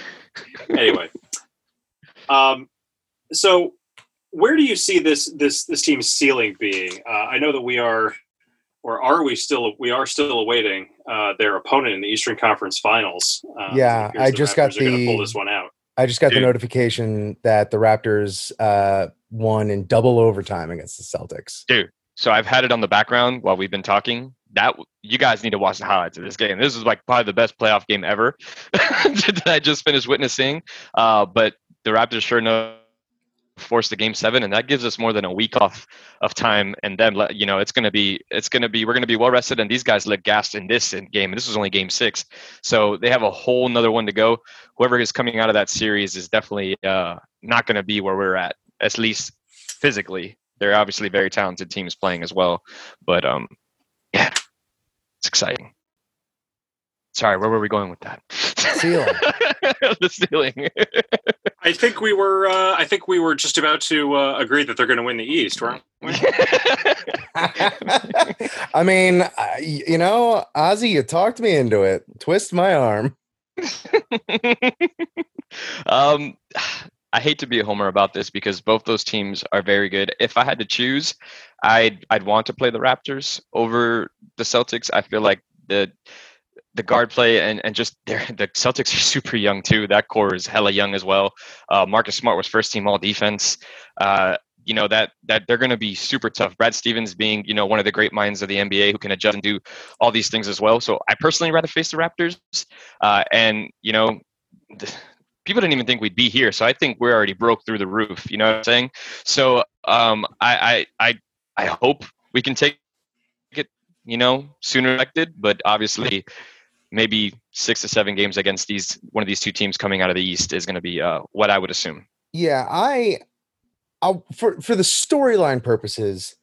Anyway. Um, so where do you see this this this team's ceiling being? Uh, I know that we are or are we still we are still awaiting uh, their opponent in the Eastern Conference Finals. Um, yeah, I just got the pull this one out. I just got Dude. the notification that the Raptors uh, won in double overtime against the Celtics. Dude, so I've had it on the background while we've been talking that you guys need to watch the highlights of this game. This is like probably the best playoff game ever [laughs] that I just finished witnessing. Uh, but the Raptors sure enough forced the game seven, and that gives us more than a week off of time. And then you know it's gonna be it's gonna be we're gonna be well rested, and these guys look gassed in this game. And this was only game six, so they have a whole another one to go. Whoever is coming out of that series is definitely uh, not gonna be where we're at, at least physically. They're obviously very talented teams playing as well, but um, yeah, it's exciting. Sorry, where were we going with that? Ceiling. [laughs] the ceiling. I think we were. Uh, I think we were just about to uh, agree that they're going to win the East, right? [laughs] I mean, you know, Ozzy, you talked me into it. Twist my arm. [laughs] um, I hate to be a homer about this because both those teams are very good. If I had to choose, I'd I'd want to play the Raptors over the Celtics. I feel like the the guard play and, and just [laughs] the Celtics are super young too. That core is hella young as well. Uh, Marcus Smart was first team all defense. Uh, you know that that they're going to be super tough. Brad Stevens being you know one of the great minds of the NBA who can adjust and do all these things as well. So I personally rather face the Raptors. Uh, and you know. The, people didn't even think we'd be here. So I think we're already broke through the roof. You know what I'm saying? So um, I, I I I hope we can take it. You know, sooner expected, but obviously, maybe six to seven games against these one of these two teams coming out of the East is going to be uh, what I would assume. Yeah, I, I'll, for for the storyline purposes,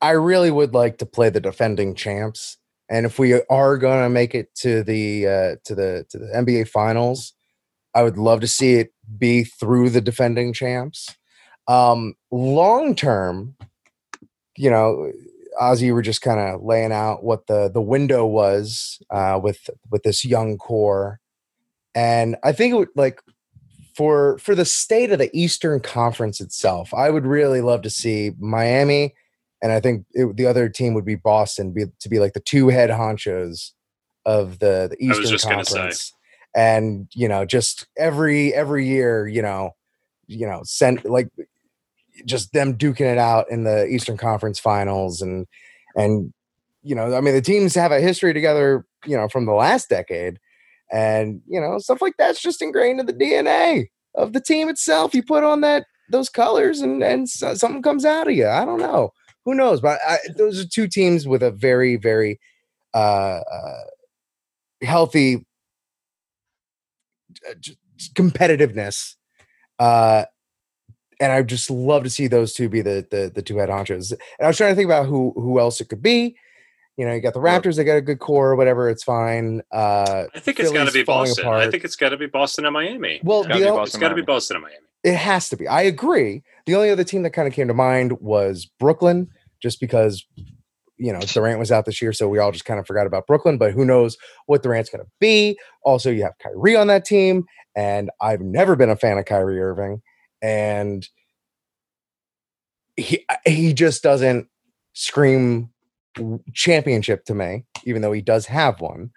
I really would like to play the defending champs. And if we are going to make it to the uh, to the to the NBA Finals, I would love to see it be through the defending champs. Um, long term, you know, Ozzy, you were just kind of laying out what the the window was uh, with with this young core, and I think it would like for for the state of the Eastern Conference itself, I would really love to see Miami, and I think it, the other team would be Boston, be to be like the two head honchos of the the Eastern Conference, and you know, just every every year, you know, you know, send like just them duking it out in the Eastern Conference Finals, and and you know, I mean, the teams have a history together, you know, from the last decade and you know stuff like that's just ingrained in the DNA of the team itself. You put on that those colors, and and something comes out of you. I don't know. Who knows? But I, those are two teams with a very very uh, uh, healthy competitiveness. Uh, and I just love to see those two be the the, the two head honchos. And I was trying to think about who who else it could be. You know, you got the Raptors; they got a good core, or whatever. It's fine. Uh, I think it's got to be Boston. Apart. I think it's got to be Boston and Miami. Well, it's got to be, be Boston and Miami. It has to be. I agree. The only other team that kind of came to mind was Brooklyn, just because you know Durant was out this year, so we all just kind of forgot about Brooklyn. But who knows what Durant's going to be? Also, you have Kyrie on that team, and I've never been a fan of Kyrie Irving, and he he just doesn't scream championship to me, even though he does have one.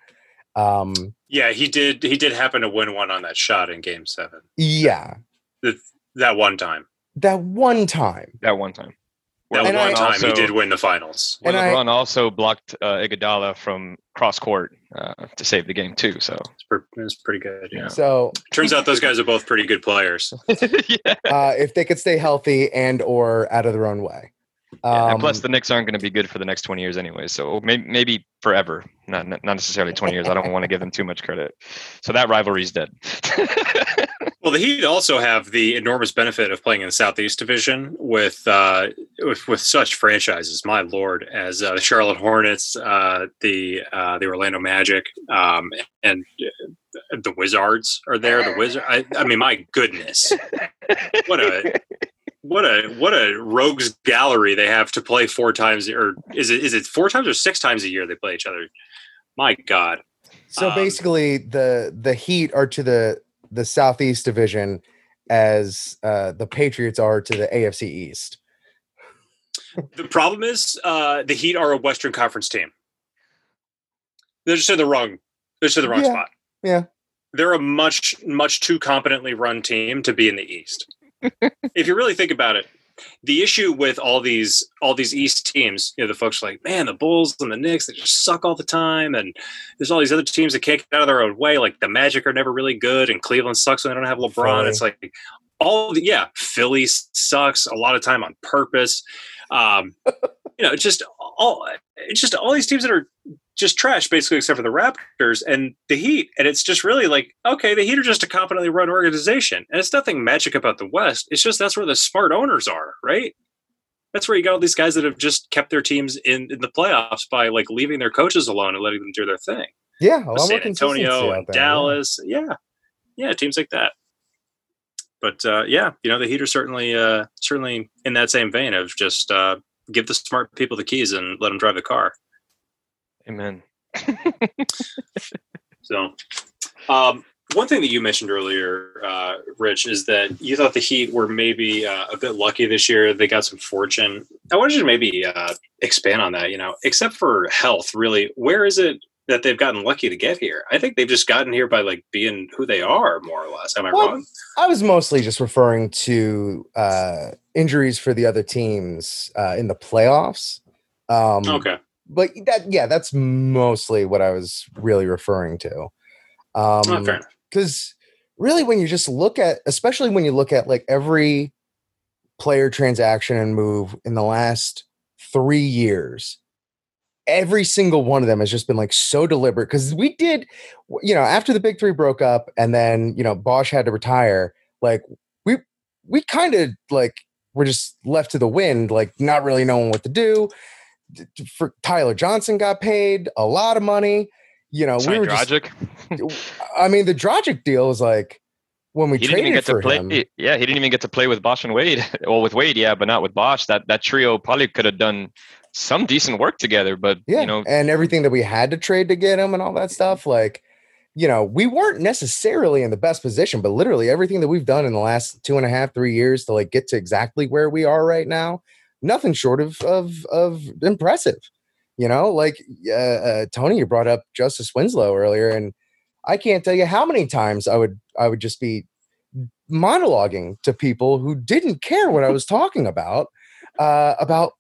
Um, yeah, he did. He did happen to win one on that shot in Game Seven. Yeah, that, that one time. That one time. That one time. That and one I, time also, he did win the finals. And LeBron I, also blocked uh, Iguodala from cross court uh, to save the game too. So it's, per, it's pretty good. Yeah. So turns out those guys are both pretty good players. [laughs] yeah. Uh, if they could stay healthy and or out of their own way. Yeah, um, and plus, um, the Knicks aren't going to be good for the next 20 years anyway. So maybe, maybe forever, not not necessarily 20 years. I don't want to give them too much credit. So that rivalry is dead. [laughs] well, the Heat also have the enormous benefit of playing in the Southeast Division with uh, with, with such franchises. My lord, as uh, the Charlotte Hornets, uh, the uh, the Orlando Magic, um, and uh, the Wizards are there. The Wizard. I, I mean, my goodness, what a what a what a rogues gallery they have to play four times or is it is it four times or six times a year they play each other? My god. So um, basically the the heat are to the the southeast division as uh the patriots are to the afc east. The problem is uh the heat are a western conference team. They're just in the wrong they're just in the wrong yeah, spot. Yeah. They're a much much too competently run team to be in the east if you really think about it, the issue with all these all these East teams, you know, the folks are like, man, the Bulls and the Knicks, they just suck all the time, and there's all these other teams that can't get out of their own way. Like the Magic are never really good, and Cleveland sucks when they don't have LeBron. Philly. It's like all the, yeah, Philly sucks a lot of time on purpose. Um, you know, just all it's just all these teams that are just trash, basically, except for the Raptors and the Heat. And it's just really like, okay, the Heat are just a competently run organization. And it's nothing magic about the West. It's just that's where the smart owners are, right? That's where you got all these guys that have just kept their teams in, in the playoffs by like leaving their coaches alone and letting them do their thing. Yeah, San Antonio and there, Dallas. Yeah. yeah. yeah, teams like that. But uh, yeah, you know the Heat are certainly uh, certainly in that same vein of just uh, give the smart people the keys and let them drive the car. Amen. so, um, one thing that you mentioned earlier, uh, Rich, is that you thought the Heat were maybe uh, a bit lucky this year. They got some fortune. I wanted you to maybe uh, expand on that. You know, except for health, really, where is it that they've gotten lucky to get here? I think they've just gotten here by like being who they are, more or less. Am I well, wrong? I was mostly just referring to uh, injuries for the other teams uh, in the playoffs. Um, okay but that yeah, that's mostly what I was really referring to. Um. Because really, when you just look at, especially when you look at like every player transaction and move in the last three years, every single one of them has just been like so deliberate. Because we did, you know, after the big three broke up and then you know Bosh had to retire, like we we kind of like were just left to the wind, like not really knowing what to do for Tyler Johnson got paid a lot of money. You know, Sorry, we were Dragic. Just, I mean, the Dragic deal was like when we he didn't even traded get to play. him. Yeah, he didn't even get to play with Bosh and Wade. [laughs] well, with Wade, yeah, but not with Bosh. That that trio probably could have done some decent work together. But Yeah, you know, and everything that we had to trade to get him and all that stuff. Like, you know, we weren't necessarily in the best position, but literally everything that we've done in the last two and a half, three years to like get to exactly where we are right now, nothing short of of of impressive. You know, like uh, uh, Tony, you brought up Justice Winslow earlier, and I can't tell you how many times I would I would just be monologuing to people who didn't care what I was talking about uh, about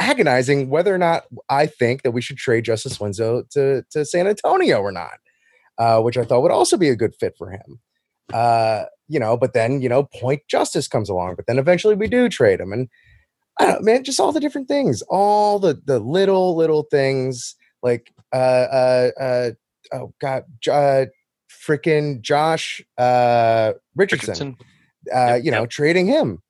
agonizing whether or not I think that we should trade Justice Winslow to to San Antonio or not, uh, which I thought would also be a good fit for him. Uh, you know, but then you know, Point Justice comes along, but then eventually we do trade him, and I don't, man, just all the different things, all the the little little things like uh uh uh oh god, uh, freaking Josh uh Richardson, Richardson, uh, Yep, you know, yep. trading him.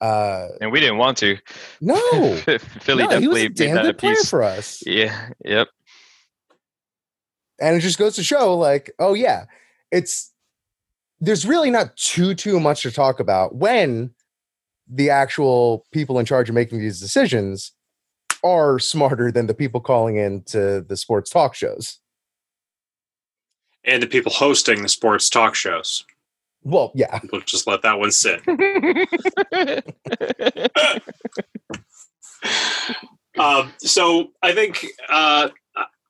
Uh, and we didn't want to. no, [laughs] Philly no, definitely made that a piece. for us. Yeah. Yep. and it just goes to show like oh yeah it's there's really not too too much to talk about when the actual people in charge of making these decisions are smarter than the people calling in to the sports talk shows and the people hosting the sports talk shows. well yeah We'll just let that one sit. [laughs] Um, so I think uh,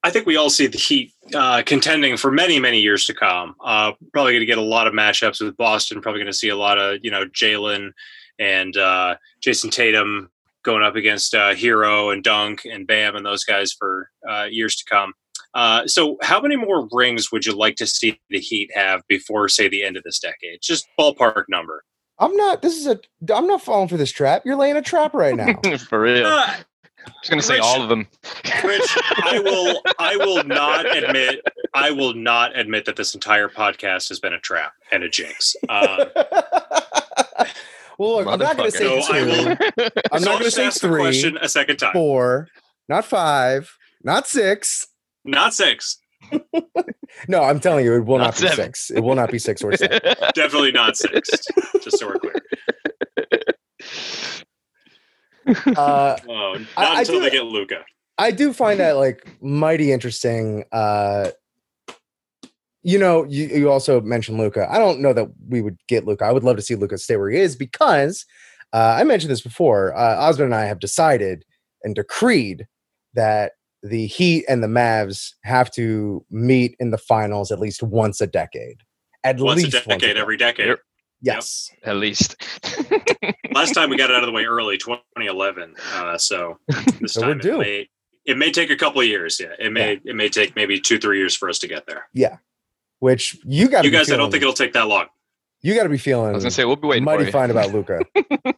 I think we all see the Heat uh, contending for many many years to come. Uh, probably going to get a lot of matchups with Boston. Probably going to see a lot of you know Jalen and uh, Jayson Tatum going up against uh, Herro and Dunk and Bam and those guys for uh, years to come. Uh, so, how many more rings would you like to see the Heat have before, say, the end of this decade? Just ballpark number. i'm not this is a i'm not falling for this trap you're laying a trap right now [laughs] For real. Uh, I was gonna say Rich- all of them. Rich, I [laughs] will I will not admit I will not admit that this entire podcast has been a trap and a jinx. Uh, [laughs] well look, i'm not going to say No, I two will- [laughs] i'm so not going to say ask the three question a second time. four not five not six Not six. no i'm telling you it will Not not, be seven. six it will not be six or seven [laughs] Definitely not six. Just so we're clear. [laughs] uh Oh, not I- I until do- they get Luka. I do find that like mighty interesting. Uh, you know, you, you also mentioned Luka. I don't know that we would get Luka. I would love to see Luka stay where he is because uh, I mentioned this before. Uh, Osman and I have decided and decreed that the Heat and the Mavs have to meet in the finals at least once a decade. At Once a least decade, every decade. Yep. Yes. At least. [laughs] Last time we got it out of the way early, 2011. Uh, so [laughs] this So we're time it due. may, it may take a couple of years. Yeah, it may it may take maybe two three years for us to get there. Which you got. You guys, I don't think it'll take that long. you got to be feeling. I was gonna say we'll be waiting for mighty you. fine about [laughs] Luka. [laughs]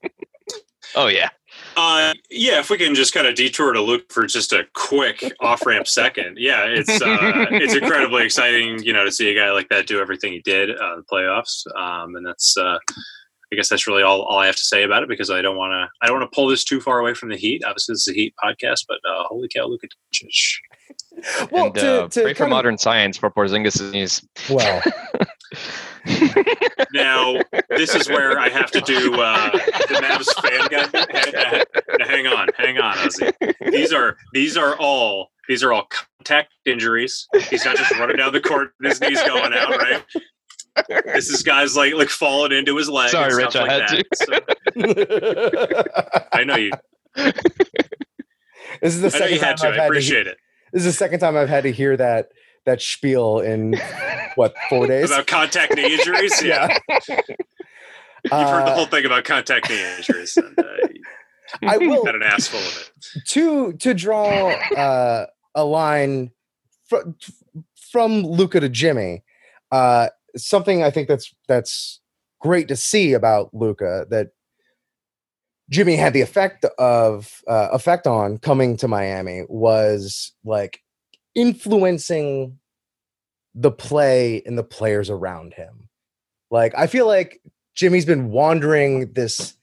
Oh yeah. Uh, yeah, if we can just kind of detour to Luke for just a quick off ramp [laughs] second. Yeah, it's uh, it's incredibly exciting, you know, to see a guy like that do everything he did uh, in the playoffs. Um, and that's, uh, I guess that's really all, all I have to say about it because I don't want to I don't want to pull this too far away from the Heat. Obviously, this is a Heat podcast, but uh, holy cow, Luka Doncic. [laughs] Well, and to, uh, to pray for of- modern science for Porzingis' knees. Well, [laughs] Now, this is where I have to do uh, the Mavs fan guy. Hang, on, hang on, Ozzy. These are these are all these are all contact injuries. He's not just running down the court and his knees going out, right? This is guys like like falling into his leg. Sorry, and stuff Rich, I like had that. So, [laughs] I know you. this is the I second time had to. I've I had to. he- appreciate it. This is the second time I've had to hear that that spiel in what four days? About contact knee injuries. [laughs] Yeah, yeah. [laughs] you've heard the Uh, whole thing about contact knee injuries. And, uh, [laughs] I will had an ass full of it. to to draw uh, a line fr- from Luka to Jimmy. Uh, something I think that's that's great to see about Luka that Jimmy had the effect of uh, effect on coming to Miami was like influencing the play and the players around him. Like I feel like Jimmy's been wandering this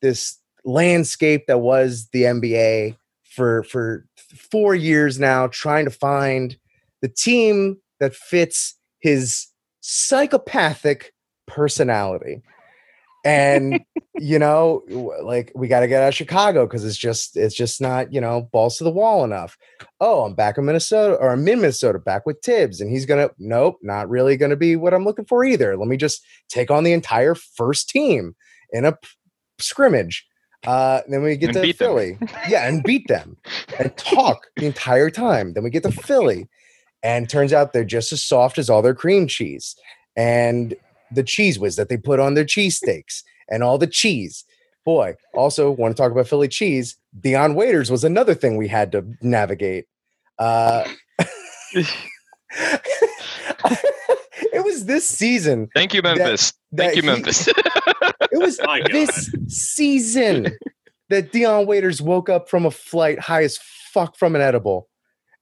this landscape that was the NBA for for 4 years now trying to find the team that fits his psychopathic personality. And [laughs] you know, like we got to get out of Chicago because it's just it's just not you know balls to the wall enough. Oh, I'm back in Minnesota or I'm in Minnesota back with Thibs, and he's gonna nope, not really gonna be what I'm looking for either. Let me just take on the entire first team in a p- scrimmage. Uh, then we get And to beat them. Philly, yeah, and beat them and [laughs] talk the entire time. Then we get to Philly, and turns out they're just as soft as all their cream cheese and the cheese whiz that they put on their cheesesteaks [laughs] and all the cheese. Boy, also want to talk about Philly cheese. Dion Waiters was another thing we had to navigate. Uh, [laughs] it was this season. Thank you, Memphis. that Thank you, he- Memphis. [laughs] It was My God. this season that Dion Waiters woke up from a flight high as fuck from an edible.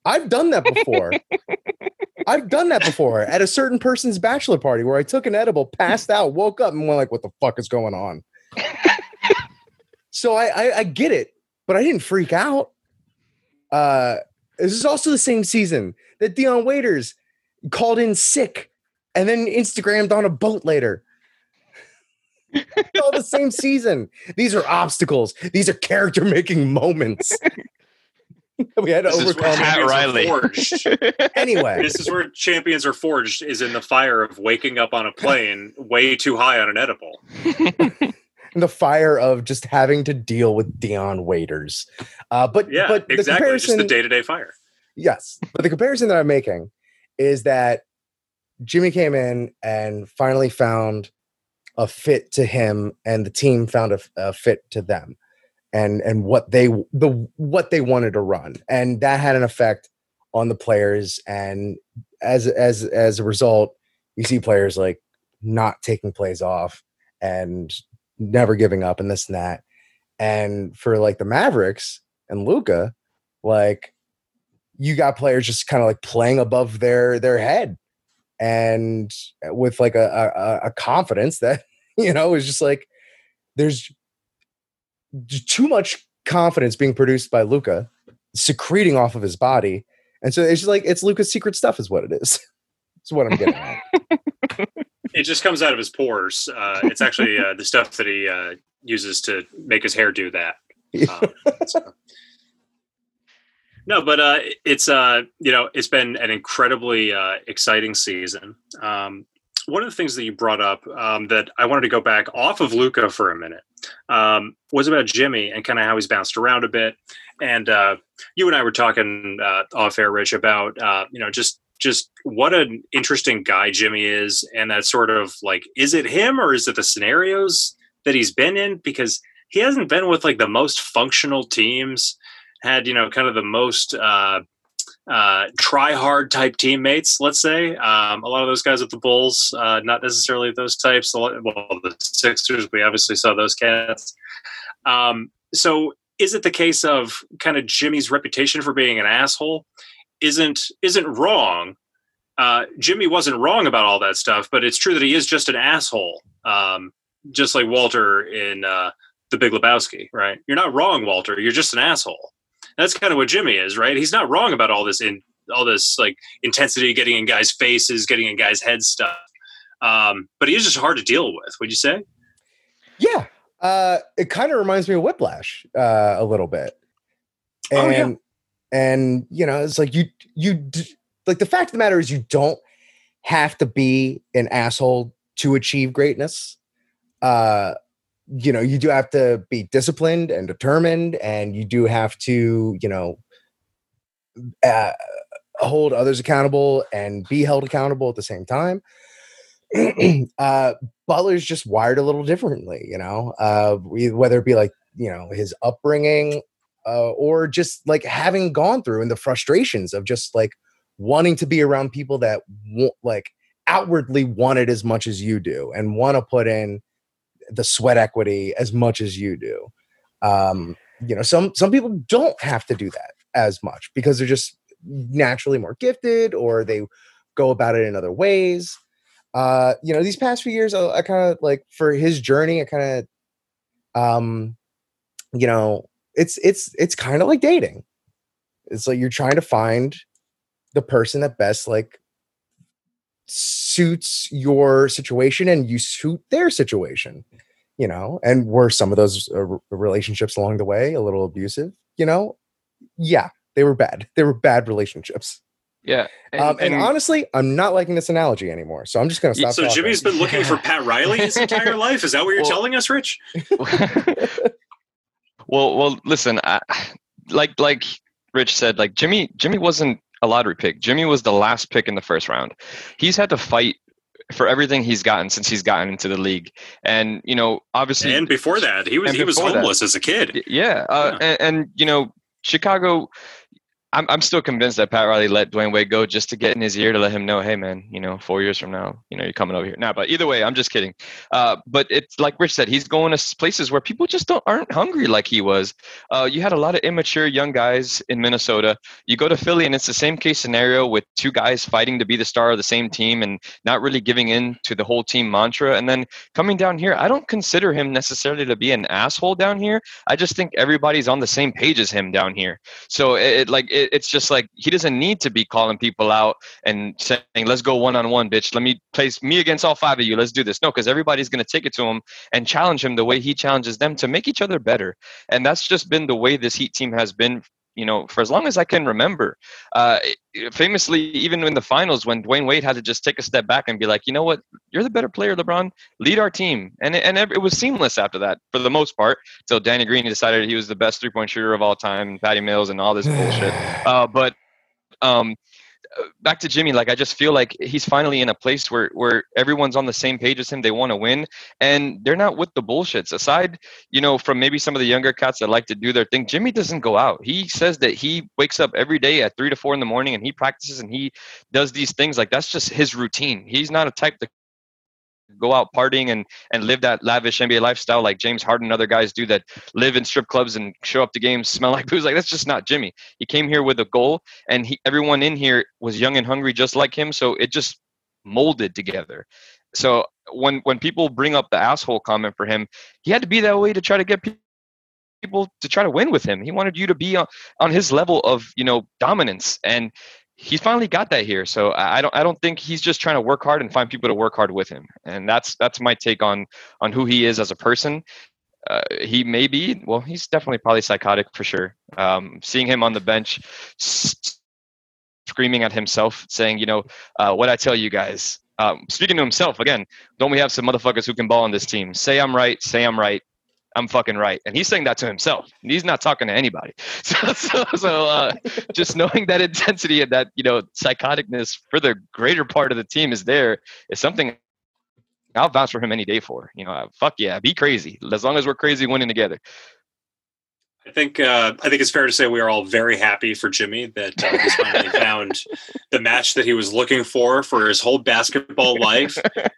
I've done that before. I've done that before at a certain person's bachelor party where I took an edible, passed out, woke up, and went like, "What the fuck is going on?" so I, I I get it, but I didn't freak out. Uh, this is also the same season that Dion Waiters called in sick and then Instagrammed on a boat later. all the same season. These are obstacles. These are character making moments. [laughs] we had to This is where overcome. Pat champions are Riley. forged. [laughs] Anyway, this is where champions are forged is in the fire of waking up on a plane way too high on an edible. [laughs] the fire of just having to deal with Dion Waiters. Uh, but Yeah, but the exactly. Just comparison, the day to day fire. yes, but the comparison that I'm making is that Jimmy came in and finally found a fit to him, and the team found a, a fit to them, and and what they the what they wanted to run, and that had an effect on the players, and as as as a result, you see players like not taking plays off and never giving up and this and that. And for like the Mavericks and Luka, like you got players just kind of like playing above their their head. And with like a, a, a confidence that [laughs] you know is just like there's too much confidence being produced by Luka secreting off of his body. And so it's just like it's Luka's secret stuff is what it is. [laughs] It's what I'm getting at. It just comes out of his pores. Uh, it's actually uh, the stuff that he uh, uses to make his hair do that. Um, so- No, but uh, it's uh, you know it's been an incredibly uh, exciting season. Um, one of the things that you brought up um, that I wanted to go back off of Luka for a minute um, was about Jimmy and kind of how he's bounced around a bit. And uh, you and I were talking uh, off air, Rich, about uh, you know just just what an interesting guy Jimmy is, and that sort of like is it him or is it the scenarios that he's been in? Because he hasn't been with like the most functional teams had you know kind of the most uh, try hard type teammates. Let's say um, a lot of those guys at the Bulls, uh, not necessarily those types. Well, the Sixers, we obviously saw those cats. Um, so, is it the case of kind of Jimmy's reputation for being an asshole isn't isn't wrong? Uh, Jimmy wasn't wrong about all that stuff, but it's true that he is just an asshole, um, just like Walter in uh, the Big Lebowski, right? You're not wrong, Walter. You're just an asshole. That's kind of what Jimmy is, right? He's not wrong about all this in all this like intensity, getting in guys' faces, getting in guys' head stuff. Um, but he is just hard to deal with. Would you say? Yeah. Uh, it kind of reminds me of Whiplash uh, a little bit. And Oh, yeah. and you know, it's like you you like the fact of the matter is you don't have to be an asshole to achieve greatness. Uh you know, you do have to be disciplined and determined and you do have to, you know, uh, hold others accountable and be held accountable at the same time. [clears throat] uh Butler's just wired a little differently, you know, uh, whether it be like, you know, his upbringing uh, or just like having gone through and the frustrations of just like wanting to be around people that want, like outwardly want it as much as you do and want to put in the sweat equity as much as you do. Um, you know, some some people don't have to do that as much because they're just naturally more gifted or they go about it in other ways uh you know these past few years i, I kind of like for his journey i kind of um you know it's it's it's kind of like dating it's like you're trying to find the person that best like suits your situation and you suit their situation you know? And were some of those uh, relationships along the way a little abusive you know? Yeah they were bad. They were bad relationships. Yeah and, um, and, and honestly i'm not liking this analogy anymore so i'm just gonna stop so talking. jimmy's been looking for pat riley his entire [laughs] life? Is that what you're well, telling us rich? [laughs] Well well listen I, like like rich said like jimmy jimmy wasn't a lottery pick. Jimmy was the last pick in the first round. He's had to fight for everything he's gotten since he's gotten into the league. And you know, obviously, and before that, he was he was homeless that, as a kid. Yeah, uh, yeah. And, and you know, Chicago I'm, I'm still convinced that Pat Riley let Dwyane Wade go just to get in his ear to let him know, hey man, you know, four years from now, you know, you're coming over here. Now, but either way, I'm just kidding. Uh, but it's like Rich said, he's going to places where people just don't aren't hungry like he was. Uh, you had a lot of immature young guys in Minnesota. You go to Philly, and it's the same case scenario with two guys fighting to be the star of the same team and not really giving in to the whole team mantra. And then coming down here, I don't consider him necessarily to be an asshole down here. I just think everybody's on the same page as him down here. So it, it like it, it's just like he doesn't need to be calling people out and saying, "Let's go one on one, bitch. Let me place me against all five of you. Let's do this." No, because everybody's going to take it to him and challenge him the way he challenges them to make each other better. And that's just been the way this Heat team has been you know, for as long as I can remember. Uh, famously, even in the finals, when Dwyane Wade had to just take a step back and be like, you know what, you're the better player, LeBron. Lead our team, and it, and it was seamless after that for the most part. Until Danny Green decided he was the best three point shooter of all time, Patty Mills, and all this bullshit. [sighs] Uh, but um, back to Jimmy, like I just feel like he's finally in a place where where everyone's on the same page as him. They want to win, and they're not with the bullshits. Aside, you know, from maybe some of the younger cats that like to do their thing, Jimmy doesn't go out. He says that he wakes up every day at three to four in the morning and he practices and he does these things. Like that's just his routine. He's not a type to go out partying and and live that lavish NBA lifestyle like James Harden and other guys do that live in strip clubs and show up to games [laughs] smell like booze like that's just not Jimmy. He came here with a goal and he everyone in here was young and hungry just like him so it just molded together. So when when people bring up the asshole comment for him, he had to be that way to try to get people to try to win with him. He wanted you to be on, on his level of, you know, dominance and he's finally got that here. So I don't I don't think he's just trying to work hard and find people to work hard with him. And that's that's my take on on who he is as a person. Uh, he may be well. He's definitely probably psychotic for sure. Um, seeing him on the bench, screaming at himself, saying, "You know uh, what I tell you guys." Um, speaking to himself again. Don't we have some motherfuckers who can ball on this team? Say I'm right. Say I'm right. I'm fucking right. And he's saying that to himself. He's not talking to anybody. [laughs] So, so, so uh, just knowing that intensity and that, you know, psychoticness for the greater part of the team is there is something I'll vouch for him any day for. You know, fuck yeah, be crazy. As long as we're crazy winning together. I think uh, I think it's fair to say we are all very happy for Jimmy that uh, he's finally [laughs] found the match that he was looking for for his whole basketball life.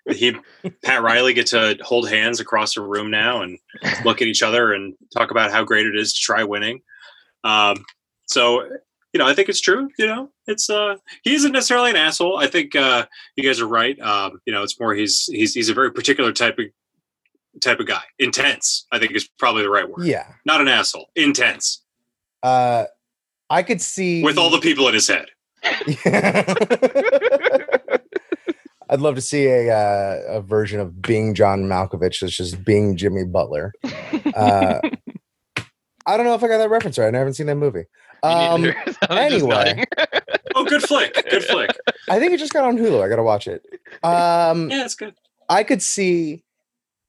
He Pat Riley get to hold hands across the room now and look at each other and talk about how great it is to try winning. Um, so you know, I think it's true. You know, it's uh, he isn't necessarily an asshole. I think uh, you guys are right. Um, you know, it's more he's he's he's a very particular type of type of guy. Intense, I think is probably the right word. Yeah. Not an asshole. Intense. Uh I could see with all the people in his head. [laughs] I'd love to see a uh, a version of being John Malkovich that's just being Jimmy Butler. [laughs] Uh, I don't know if I got that reference right. I haven't seen that movie. Um, [laughs] anyway, oh, good flick, good flick. I think it just got on Hulu. I got to watch it. Um, yeah, it's good. I could see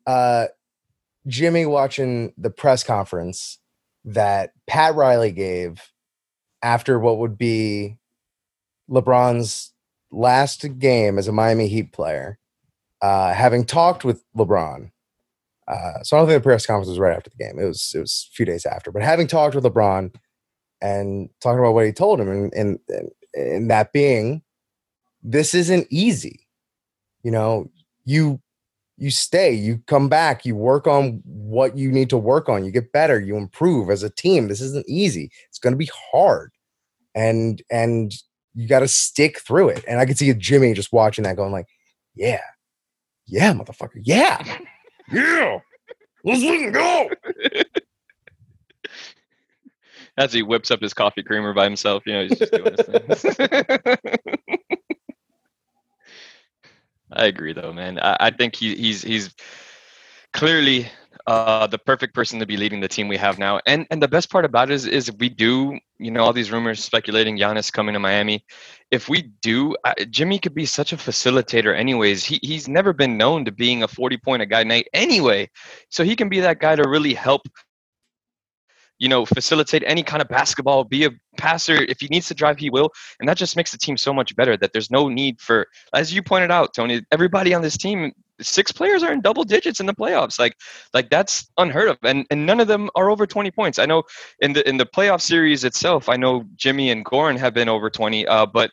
uh, Jimmy watching the press conference that Pat Riley gave after what would be LeBron's last game as a Miami Heat player, uh, having talked with LeBron. Uh, so I don't think the press conference was right after the game. It was it was a few days after. But having talked with LeBron and talking about what he told him, and and, and that being, this isn't easy. You know, you you stay, you come back, you work on what you need to work on, you get better, you improve as a team. This isn't easy. It's going to be hard. And and you got to stick through it. And I could see Jimmy just watching that going like, "Yeah. Yeah, motherfucker. Yeah. yeah. Let's let go." As he whips up his coffee creamer by himself, you know, he's just doing his thing. [laughs] [laughs] I agree, though, man. I, I think he, he's he's clearly uh, the perfect person to be leading the team we have now. And and the best part about it is, is we do, you know, all these rumors speculating Giannis coming to Miami. If we do, uh, Jimmy could be such a facilitator. Anyways, he he's never been known to being a forty point a guy night anyway, so he can be that guy to really help. You know, facilitate any kind of basketball, be a passer. If he needs to drive, he will. And that just makes the team so much better that there's no need for, as you pointed out, Tony, everybody on this team six players are in double digits in the playoffs. Like like that's unheard of. And and none of them are over 20 points. I know in the in the playoff series itself, I know Jimmy and Goran have been over 20. Uh, but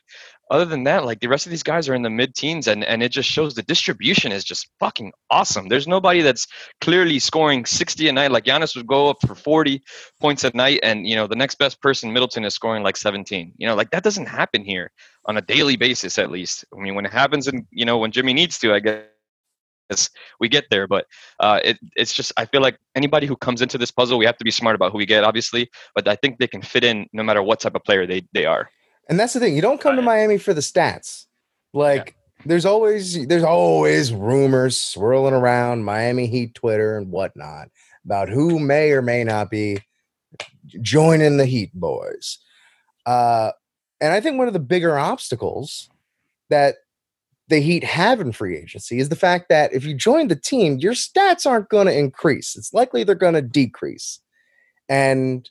other than that, like the rest of these guys are in the mid teens and, and it just shows the distribution is just fucking awesome. There's nobody that's clearly scoring 60 a night. Like Giannis would go up for 40 points a night and you know the next best person, Middleton, is scoring like 17. You know, like that doesn't happen here on a daily basis at least. I mean when it happens and you know when Jimmy needs to, I guess we get there. But uh, it, it's just I feel like anybody who comes into this puzzle, we have to be smart about who we get, obviously. But I think they can fit in no matter what type of player they they are. And that's the thing. You don't come to Miami for the stats. Like yeah. there's always there's always rumors swirling around Miami Heat Twitter and whatnot about who may or may not be joining the Heat boys. Uh, and I think one of the bigger obstacles that the Heat have in free agency is the fact that if you join the team, your stats aren't going to increase. It's likely they're going to decrease. And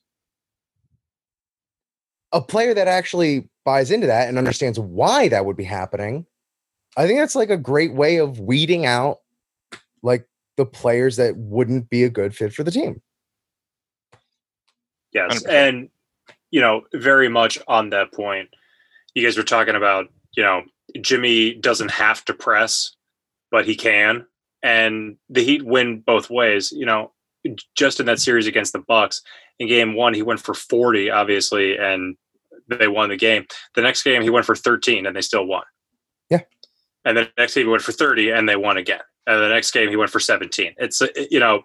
a player that actually buys into that and understands why that would be happening, I think that's like a great way of weeding out like the players that wouldn't be a good fit for the team. Yes. 100%. And, you know, very much on that point, you guys were talking about, you know, Jimmy doesn't have to press, but he can, and the Heat win both ways. You know, just in that series against the Bucks, in Game One he went for forty, obviously, and they won the game. The next game he went for thirteen, and they still won. Yeah. And the next game he went for thirty, and they won again. And the next game he went for seventeen. It's uh, you know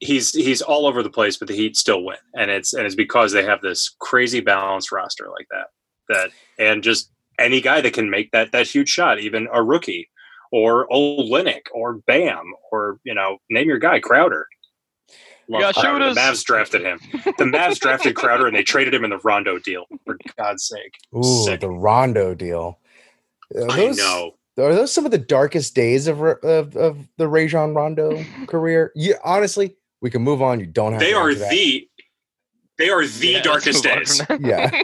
he's he's all over the place, but the Heat still win, and it's and it's because they have this crazy balanced roster like that. That and just any guy that can make that that huge shot, even a rookie or Olynyk or Bam or you know name your guy Crowder. Yeah, Crowder. The Mavs drafted him. The Mavs drafted Crowder and they traded him in the Rondo deal. For God's sake! Ooh, Sick. the Rondo deal. Are those, I know. Are those some of the darkest days of of, of the Rajon Rondo [laughs] career? You honestly, we can move on. You don't have. They are the. They are the yeah, darkest days. Yeah. [laughs]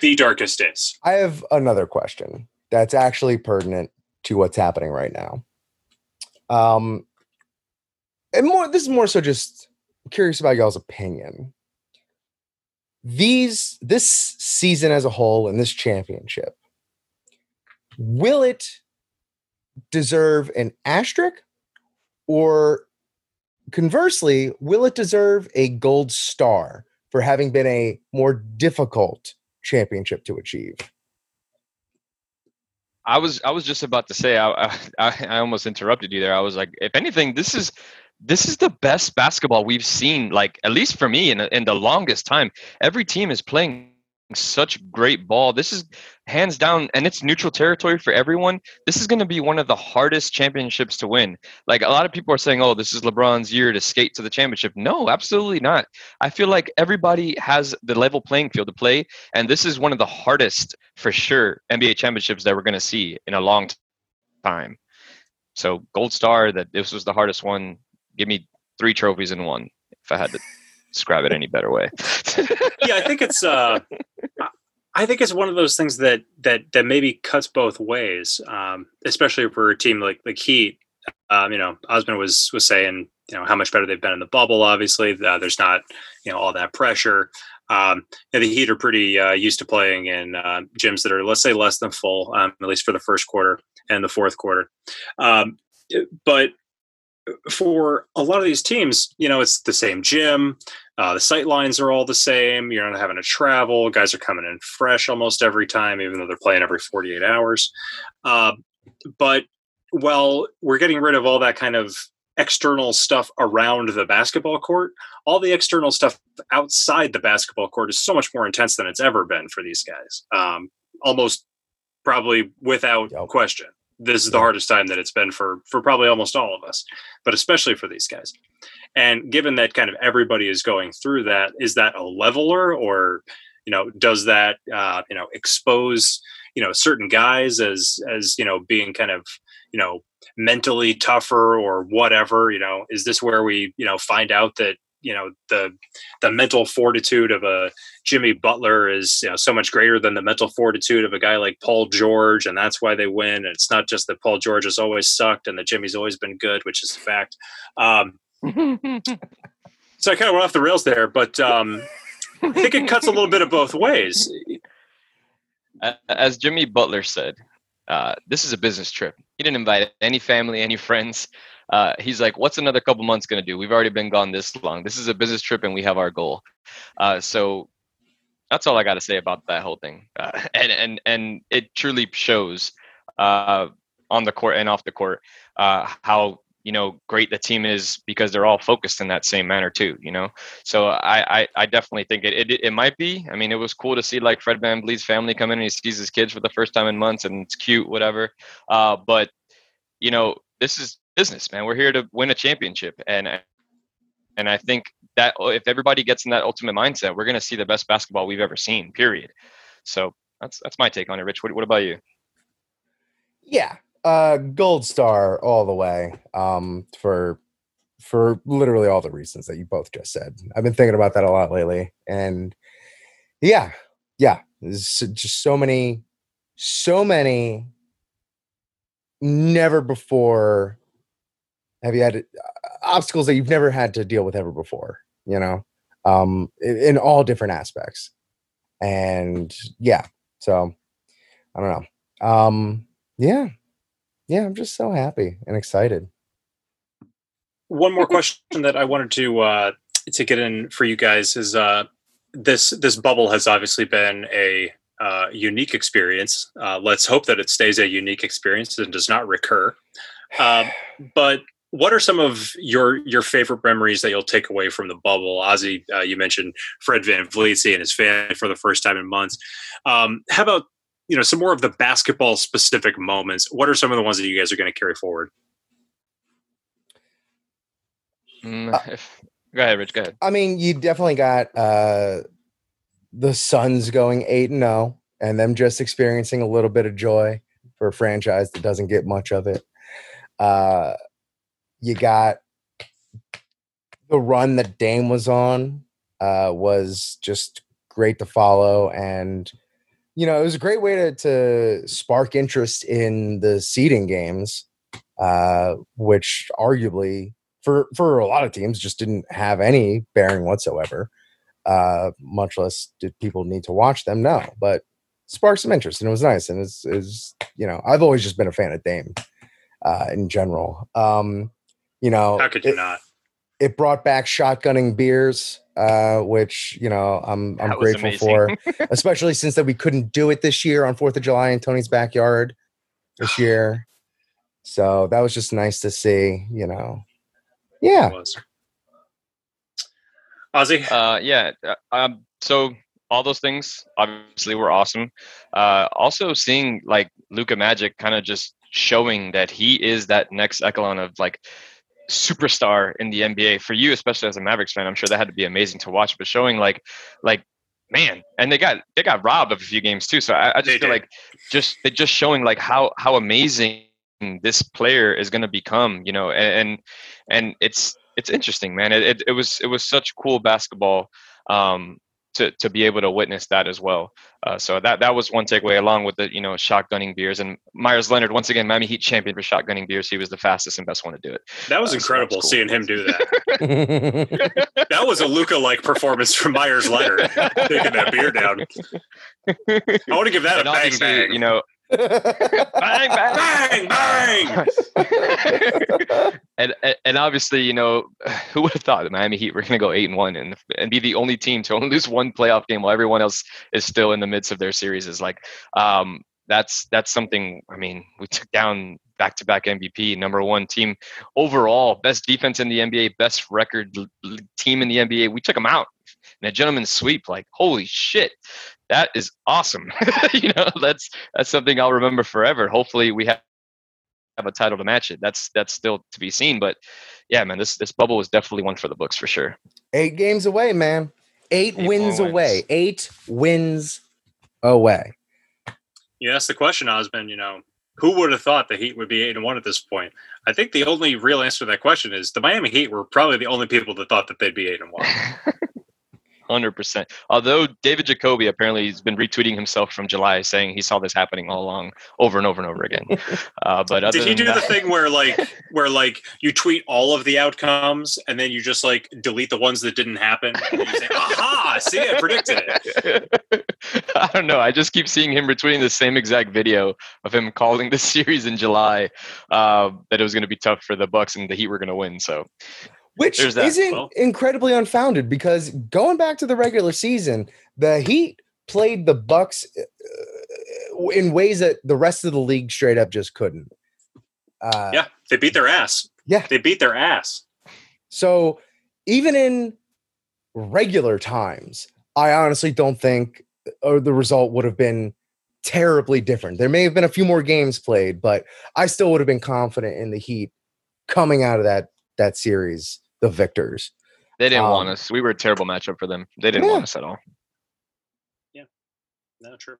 the darkest days. I have another question that's actually pertinent to what's happening right now. Um, and more, this is more so just curious about y'all's opinion. These, this season as a whole and this championship, will it deserve an asterisk or conversely, will it deserve a gold star for having been a more difficult championship to achieve. I was I was just about to say I, I I almost interrupted you there. I was like, if anything, this is this is the best basketball we've seen, like at least for me in in the longest time. Every team is playing such great ball. This is hands down, and it's neutral territory for everyone. This is going to be one of the hardest championships to win. Like a lot of people are saying, oh, this is LeBron's year to skate to the championship. No, absolutely not. I feel like everybody has the level playing field to play, and this is one of the hardest, for sure, NBA championships that we're going to see in a long time. So, gold star that this was the hardest one. Give me three trophies in one if I had to describe it any better way. [laughs] yeah, I think it's uh, I think it's one of those things that that that maybe cuts both ways, um, especially for a team like like Heat. Um, you know, Osman was was saying you know how much better they've been in the bubble. Obviously, uh, there's not you know all that pressure. Um, the Heat are pretty uh, used to playing in uh, gyms that are let's say less than full, um, at least for the first quarter and the fourth quarter. Um, but for a lot of these teams, you know, it's the same gym. Uh, the sight lines are all the same. You're not having to travel. Guys are coming in fresh almost every time, even though they're playing every 48 hours. Uh, but while we're getting rid of all that kind of external stuff around the basketball court, all the external stuff outside the basketball court is so much more intense than it's ever been for these guys. Um, almost probably without Yep. question. This is the hardest time that it's been for for probably almost all of us, but especially for these guys. And given that kind of everybody is going through that, is that a leveler? Or you know does that uh, you know expose you know certain guys as as you know being kind of you know mentally tougher or whatever? You know is this where we you know find out that you know the the mental fortitude of a Jimmy Butler is you know so much greater than the mental fortitude of a guy like Paul George, and that's why they win. And it's not just that Paul George has always sucked and that Jimmy's always been good, which is a fact. Um, [laughs] so I kind of went off the rails there, but um, I think it cuts a little bit of both ways. As Jimmy Butler said, uh, this is a business trip. He didn't invite any family, any friends. Uh, he's like, "What's another couple months going to do? We've already been gone this long. This is a business trip, and we have our goal." Uh, so that's all I got to say about that whole thing. Uh, [laughs] and and and it truly shows uh, on the court and off the court uh, how you know great the team is because they're all focused in that same manner too. You know, so I I, I definitely think it, it it might be. I mean, it was cool to see like Fred VanVleet's family come in and he sees his kids for the first time in months, and it's cute, whatever. Uh, but you know, this is business, man. We're here to win a championship, and and I think that if everybody gets in that ultimate mindset, we're going to see the best basketball we've ever seen. Period. So that's that's my take on it, Rich. What, what about you? Yeah, uh, gold star all the way. Um, for for literally all the reasons that you both just said. I've been thinking about that a lot lately, and yeah, yeah, just so many, so many. Never before have you had uh, obstacles that you've never had to deal with ever before. You know, um, in, in all different aspects, and yeah, so I don't know. Um, yeah, yeah, I'm just so happy and excited. One more question that I wanted to uh, to get in for you guys is uh, this this bubble has obviously been a uh, unique experience. Uh, let's hope that it stays a unique experience and does not recur. Um, [sighs] but what are some of your your favorite memories that you'll take away from the bubble? Ozzy, uh, you mentioned Fred VanVleet seeing his family for the first time in months. Um, how about you know some more of the basketball specific moments? What are some of the ones that you guys are going to carry forward? Mm, Uh, if, go ahead, Rich. Go ahead. I mean, you definitely got uh the Suns going 8 and 0 and them just experiencing a little bit of joy for a franchise that doesn't get much of it. Uh you got the run that Dame was on uh was just great to follow and you know, it was a great way to to spark interest in the seeding games uh which arguably for for a lot of teams just didn't have any bearing whatsoever uh much less did people need to watch them no but sparked some interest and it was nice and it's is you know i've always just been a fan of dame uh in general um you know How could you it, not? It brought back shotgunning beers uh which you know i'm i'm grateful amazing. for [laughs] especially since that we couldn't do it this year on fourth of july in tony's backyard this [sighs] year so that was just nice to see you know yeah Ozzy, Uh, yeah. uh, Um, so all those things obviously were awesome. Uh, also seeing like Luka Magic kind of just showing that he is that next echelon of like superstar in the NBA for you, especially as a Mavericks fan. I'm sure that had to be amazing to watch. But showing like like man, and they got they got robbed of a few games too. So I, I just They feel did. like just they just showing like how how amazing this player is going to become. You know, and and, and it's it's interesting, man. It, it it was it was such cool basketball. Um, to, to be able to witness that as well. Uh, so that that was one takeaway, along with the you know shotgunning beers and Meyers Leonard once again Miami Heat champion for shotgunning beers. He was the fastest and best one to do it. that was uh, so incredible that's cool. seeing him do [laughs] that. [laughs] That was a Luka like performance from Meyers Leonard [laughs] taking that beer down. I want to give that a and bang bang. you know, bang bang bang bang. [laughs] and, and and obviously, you know, [sighs] who would have thought the Miami Heat were going to go eight and one and and be the only team to only [laughs] lose one playoff game while everyone else is still in the midst of their series is like, um, that's that's something. I mean, we took down back to back MVP, number one team overall, best defense in the NBA, best record l- l- team in the NBA. We took them out in a gentleman's sweep. Like, holy shit! That is awesome. [laughs] you know, that's that's something I'll remember forever. Hopefully, we have have a title to match it. That's that's still to be seen. But yeah, man, this this bubble was definitely one for the books for sure. Eight games away, man. Eight, Eight wins away. Eight wins away. Yeah, that's the question, Osman. You know, who would have thought the Heat would be eight and one at this point? I think the only real answer to that question is the Miami Heat were probably the only people that thought that they'd be eight and one. [laughs] Hundred percent. Although David Jacoby apparently has been retweeting himself from July, saying he saw this happening all along, over and over and over again. [laughs] Uh, but did he do that, the thing where like where like you tweet all of the outcomes and then you just like delete the ones that didn't happen? And you say, "Aha! See, I predicted it." [laughs] I don't know. I just keep seeing him retweeting the same exact video of him calling the [laughs] series in July uh, that it was going to be tough for the Bucks and the Heat were going to win. So which isn't well, incredibly unfounded because going back to the regular season, the Heat played the Bucks uh, in ways that the rest of the league straight up just couldn't. Uh, yeah, they beat their ass. Yeah, they beat their ass. So even in regular times, I honestly don't think or uh, the result would have been terribly different. There may have been a few more games played, but I still would have been confident in the Heat coming out of that that series the victors. They didn't um, want us. We were a terrible matchup for them. They didn't yeah. want us at all. Yeah, no, true.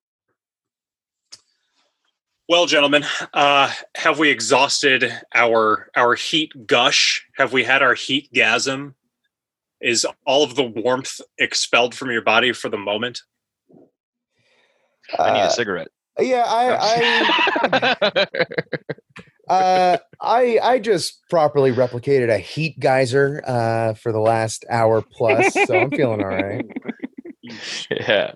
Well, gentlemen, uh, have we exhausted our our heat gush? Have we had our heat gasm? Is all of the warmth expelled from your body for the moment? I need a uh, cigarette. Yeah, I, I [laughs] [laughs] Uh, I I just properly replicated a heat geyser uh, for the last hour plus, so I'm feeling all right. [laughs] Yeah,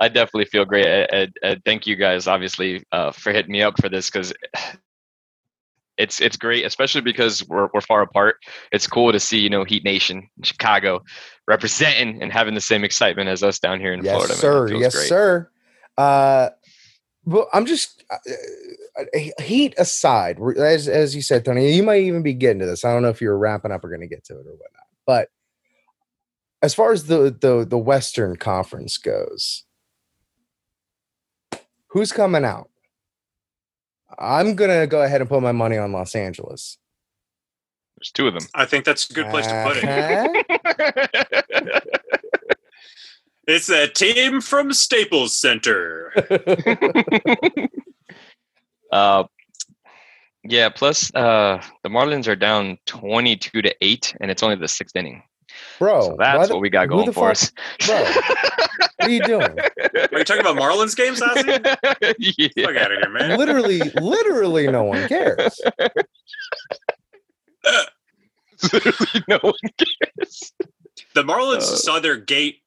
I definitely feel great. And, and thank you guys, obviously, uh, for hitting me up for this because [sighs] it's it's great, especially because we're we're far apart. It's cool to see you know Heat Nation, Chicago, representing and having the same excitement as us down here in yes, Florida. Sir, yes, great. sir. Uh, well, I'm just uh, uh, heat aside, as as you said, Tony. You might even be getting to this. I don't know if you're wrapping up or going to get to it or whatnot. But as far as the the the Western Conference goes, who's coming out? I'm gonna go ahead and put my money on Los Angeles. There's two of them. I think that's a good place uh-huh. to put it. [laughs] [laughs] It's a team from Staples Center. [laughs] uh, yeah. Plus, uh, the Marlins are down twenty-two to eight, and it's only the sixth inning. Bro, so that's the, what we got going for us. Bro, what are you doing? [laughs] Are you talking about Marlins games, Ozzy? [laughs] yeah. Fuck out of here, man. Literally, literally, no one cares. literally, no one cares. The Marlins uh, saw their gate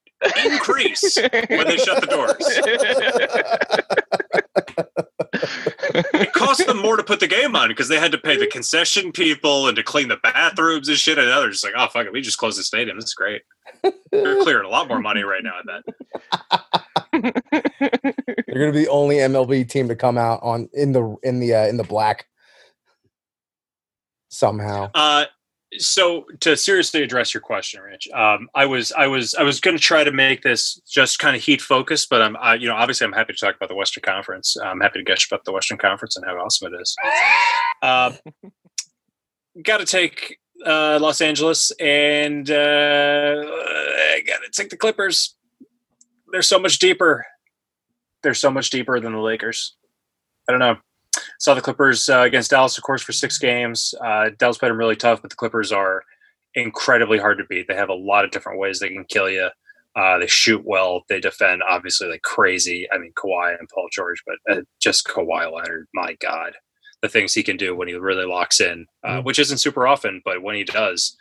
increase when they shut the doors. it cost them more to put the game on because they had to pay the concession people and to clean the bathrooms and shit. And they're just like, oh, fuck it. We just closed the stadium. This is great. They're [laughs] clearing a lot more money right now, I bet. They're going to be the only MLB team to come out on in the in the uh, in the black somehow. Uh, so to seriously address your question, Rich, um, I was I was I was going to try to make this just kind of heat focused, but I'm I, you know obviously I'm happy to talk about the Western Conference. I'm happy to gush about the Western Conference and how awesome it is. Uh, [laughs] got to take uh, Los Angeles and uh, got to take the Clippers. They're so much deeper. They're so much deeper than the Lakers. I don't know. Saw the Clippers uh, against Dallas, of course, for six games. Uh, Dallas played them really tough, but the Clippers are incredibly hard to beat. They have a lot of different ways they can kill you. Uh, they shoot well. They defend obviously like crazy. I mean, Kawhi and Paul George, but uh, just Kawhi Leonard. My God, the things he can do when he really locks in, uh, mm-hmm. which isn't super often, but when he does,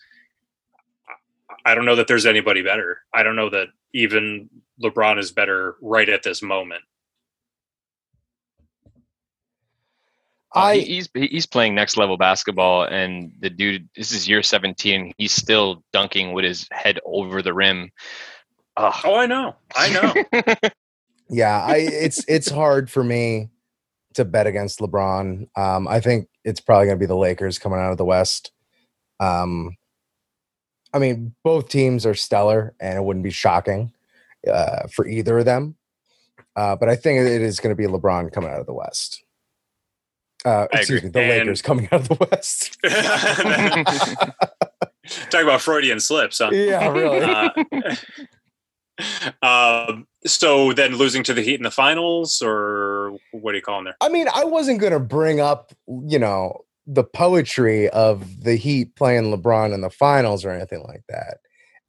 I don't know that there's anybody better. I don't know that even LeBron is better right at this moment. I he's he's playing next level basketball, and the dude. This is year seventeen. He's still dunking with his head over the rim. Ugh. Oh, I know, I know. [laughs] yeah, I it's it's hard for me to bet against LeBron. Um, I think it's probably going to be the Lakers coming out of the West. Um, I mean, both teams are stellar, and it wouldn't be shocking uh, for either of them. Uh, but I think it is going to be LeBron coming out of the West. Uh, excuse agree. me, the And- Lakers coming out of the West. [laughs] [laughs] Talk about Freudian slips, huh? yeah, really. Uh, [laughs] um, so then losing to the Heat in the finals, or what do you call them there? I mean, I wasn't going to bring up, you know, the poetry of the Heat playing LeBron in the finals or anything like that.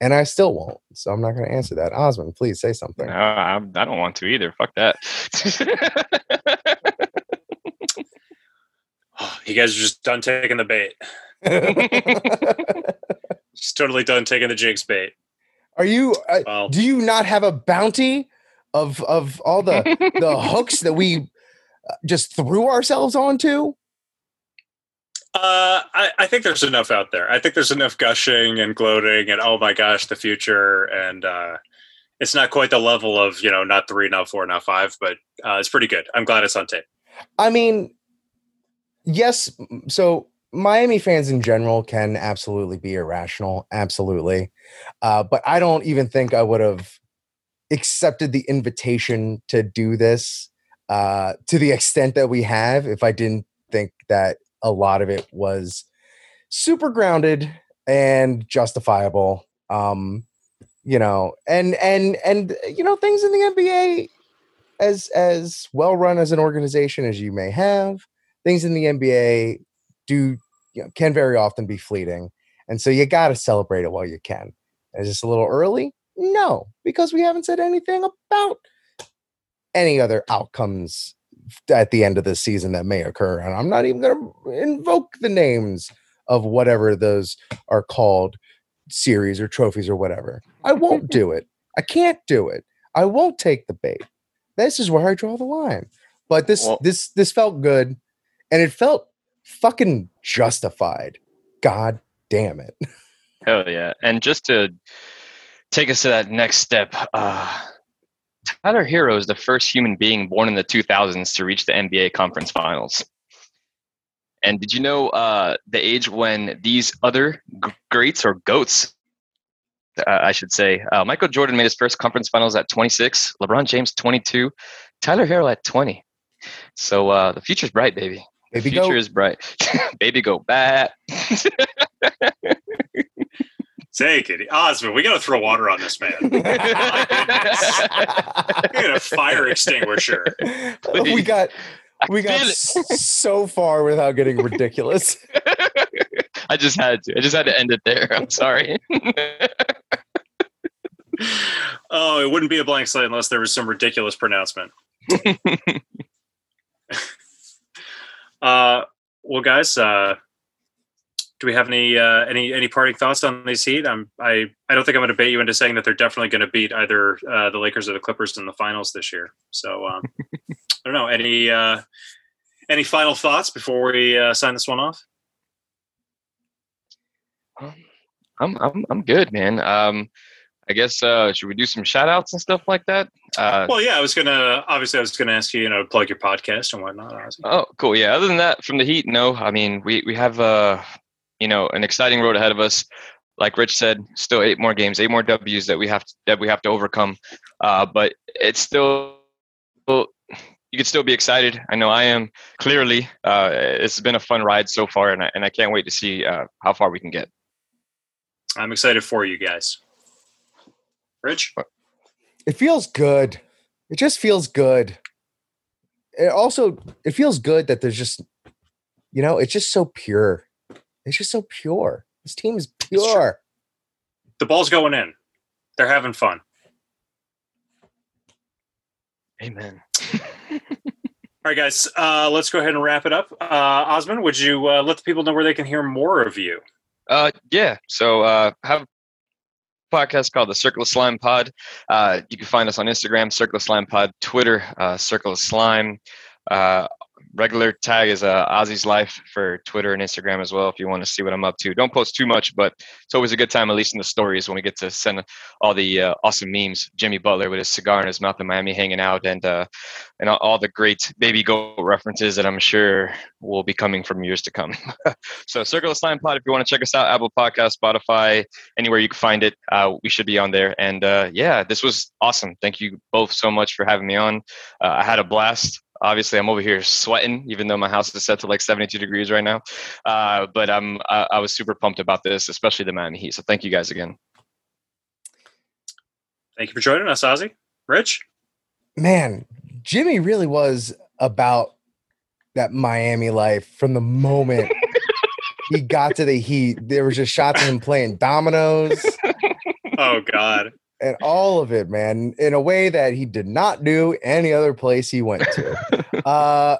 And I still won't. So I'm not going to answer that. Osman, please say something. No, I, I don't want to either. Fuck that. [sighs] You guys are just done taking the bait. [laughs] Just totally done taking the jigs bait. Are you, uh, Well, do you not have a bounty of, of all the, [laughs] the hooks that we uh, just threw ourselves onto? Uh, I, I think there's enough out there. I think there's enough gushing and gloating and oh my gosh, the future. And uh, it's not quite the level of you know not three, not four, not five, but uh, it's pretty good. I'm glad it's on tape. I mean, yes. So Miami fans in general can absolutely be irrational, absolutely. Uh, but I don't even think I would have accepted the invitation to do this uh, to the extent that we have if I didn't think that a lot of it was super grounded and justifiable. Um, you know, and and and you know things in the NBA as as well run as an organization as you may have, things in the NBA do you know, can very often be fleeting, and so you got to celebrate it while you can. Is this a little early? No, because we haven't said anything about any other outcomes at the end of the season that may occur, and I'm not even going to invoke the names of whatever those are called series or trophies or whatever. I won't [laughs] do it. I can't do it. I won't take the bait. This is where I draw the line. But this Well- this this felt good and it felt fucking justified. God damn it. [laughs] Hell yeah. And just to take us to that next step, uh, Tyler Herro is the first human being born in the 2000s to reach the NBA conference finals. And did you know uh, the age when these other greats or goats, uh, I should say, uh, Michael Jordan made his first conference finals at 26, LeBron James 22, Tyler Herro at 20. So uh, the future's bright, baby. The Baby future goat. is bright. [laughs] baby go bat. Take it, Osman. We got to throw water on this man. [laughs] We got a fire extinguisher. we got I we got feel it. s- so far without getting ridiculous. [laughs] I just had to. I just had to end it there. I'm sorry. Oh, it wouldn't be a blank slate unless there was some ridiculous pronouncement. Uh, well, guys, uh, do we have any uh, any any parting thoughts on these Heat? I'm I I don't think I'm going to bait you into saying that they're definitely going to beat either uh, the Lakers or the Clippers in the finals this year. So um, [laughs] I don't know any uh, any final thoughts before we uh, sign this one off. I'm I'm I'm good, man. Um, I guess uh, should we do some shout outs and stuff like that? Uh, Well, yeah, I was gonna obviously I was gonna ask you, you know, plug your podcast and whatnot. Oh, cool. Yeah. Other than that, from the Heat, no. I mean, we we have uh, you know, an exciting road ahead of us. Like Rich said, still eight more games, eight more W's that we have to, that we have to overcome. Uh, but it's still you can still be excited. I know I am. Clearly, uh, it's been a fun ride so far, and I, and I can't wait to see uh, how far we can get. I'm excited for you guys. Rich, It feels good. It just feels good. It also it feels good that there's just you know, it's just so pure. It's just so pure. This team is pure. the ball's going in. They're having fun. Amen. [laughs] All right, guys, uh, let's go ahead and wrap it up. Uh, Osman, would you uh, let the people know where they can hear more of you? Uh, yeah. So uh, have a podcast called the Circle of Slime Pod. Uh, you can find us on Instagram, Circle of Slime Pod, Twitter, uh, Circle of Slime. Uh, regular tag is uh, Ozzy's Life for Twitter and Instagram as well. If you want to see what I'm up to, don't post too much, but it's always a good time, at least in the stories, when we get to send all the uh, awesome memes. Jimmy Butler with his cigar in his mouth in Miami, hanging out, and uh, and all the great baby goat references that I'm sure will be coming from years to come. [laughs] so, Circle of Slime Pod. If you want to check us out, Apple Podcast, Spotify, anywhere you can find it, uh, we should be on there. And uh, yeah, this was awesome. Thank you both so much for having me on. Uh, I had a blast obviously i'm over here sweating even though my house is set to like 72 degrees right now. Uh, but i'm I, I, was super pumped about this especially the miami heat. So thank you guys again. Thank you for joining us ozzy. Rich? Man jimmy really was about that miami life from the moment he got to the heat. There was just shots of him playing dominoes. [laughs] Oh god and all of it, man, in a way that he did not do any other place he went to. [laughs] uh,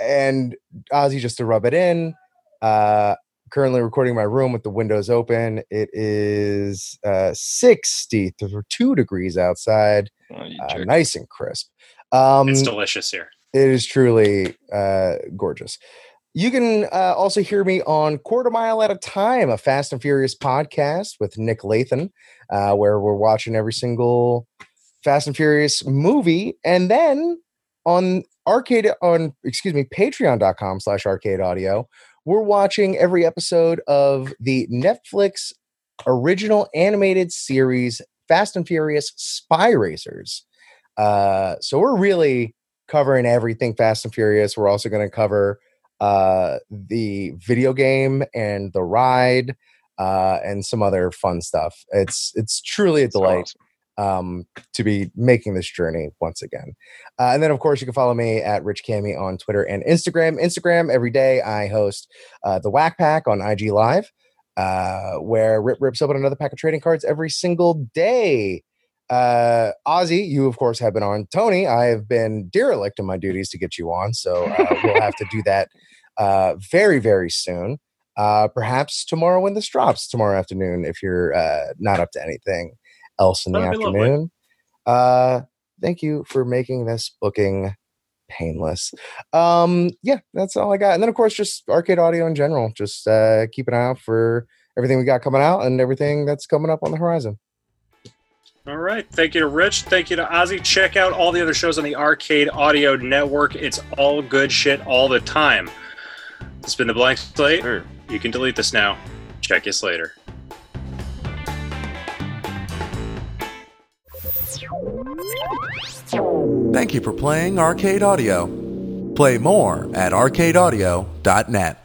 and Ozzy, just to rub it in, uh, currently recording my room with the windows open. It is uh, 62 degrees outside, oh, uh, nice and crisp. Um, it's delicious here. It is truly uh, gorgeous. You can uh, also hear me on Quarter Mile at a Time, a Fast and Furious podcast with Nick Lathan, uh, where we're watching every single Fast and Furious movie. And then on arcade on excuse me patreon.com slash arcade audio we're watching every episode of the netflix original animated series fast and furious spy racers uh, so we're really covering everything fast and furious we're also going to cover uh, the video game and the ride uh, and some other fun stuff. It's it's truly a delight awesome. um, to be making this journey once again. Uh, and then, of course, you can follow me at Rich Cami on Twitter and Instagram. Instagram every day I host uh, the Whack Pack on IG Live, uh, where Rip rips open another pack of trading cards every single day. Uh, Ozzy, you of course have been on. Tony, I have been derelict in my duties to get you on, so uh, we'll have to do that uh, very, very soon. Uh, perhaps tomorrow when this drops, tomorrow afternoon, if you're uh, not up to anything else in That'd the afternoon. Uh, thank you for making this booking painless. Um, yeah, that's all I got. And then, of course, just arcade audio in general. Just uh, keep an eye out for everything we got coming out and everything that's coming up on the horizon. All right. Thank you to Rich. Thank you to Ozzy. Check out all the other shows on the Arcade Audio Network. It's all good shit all the time. It's been the blank slate. You can delete this now. Check us later. Thank you for playing Arcade Audio. Play more at arcadeaudio.net.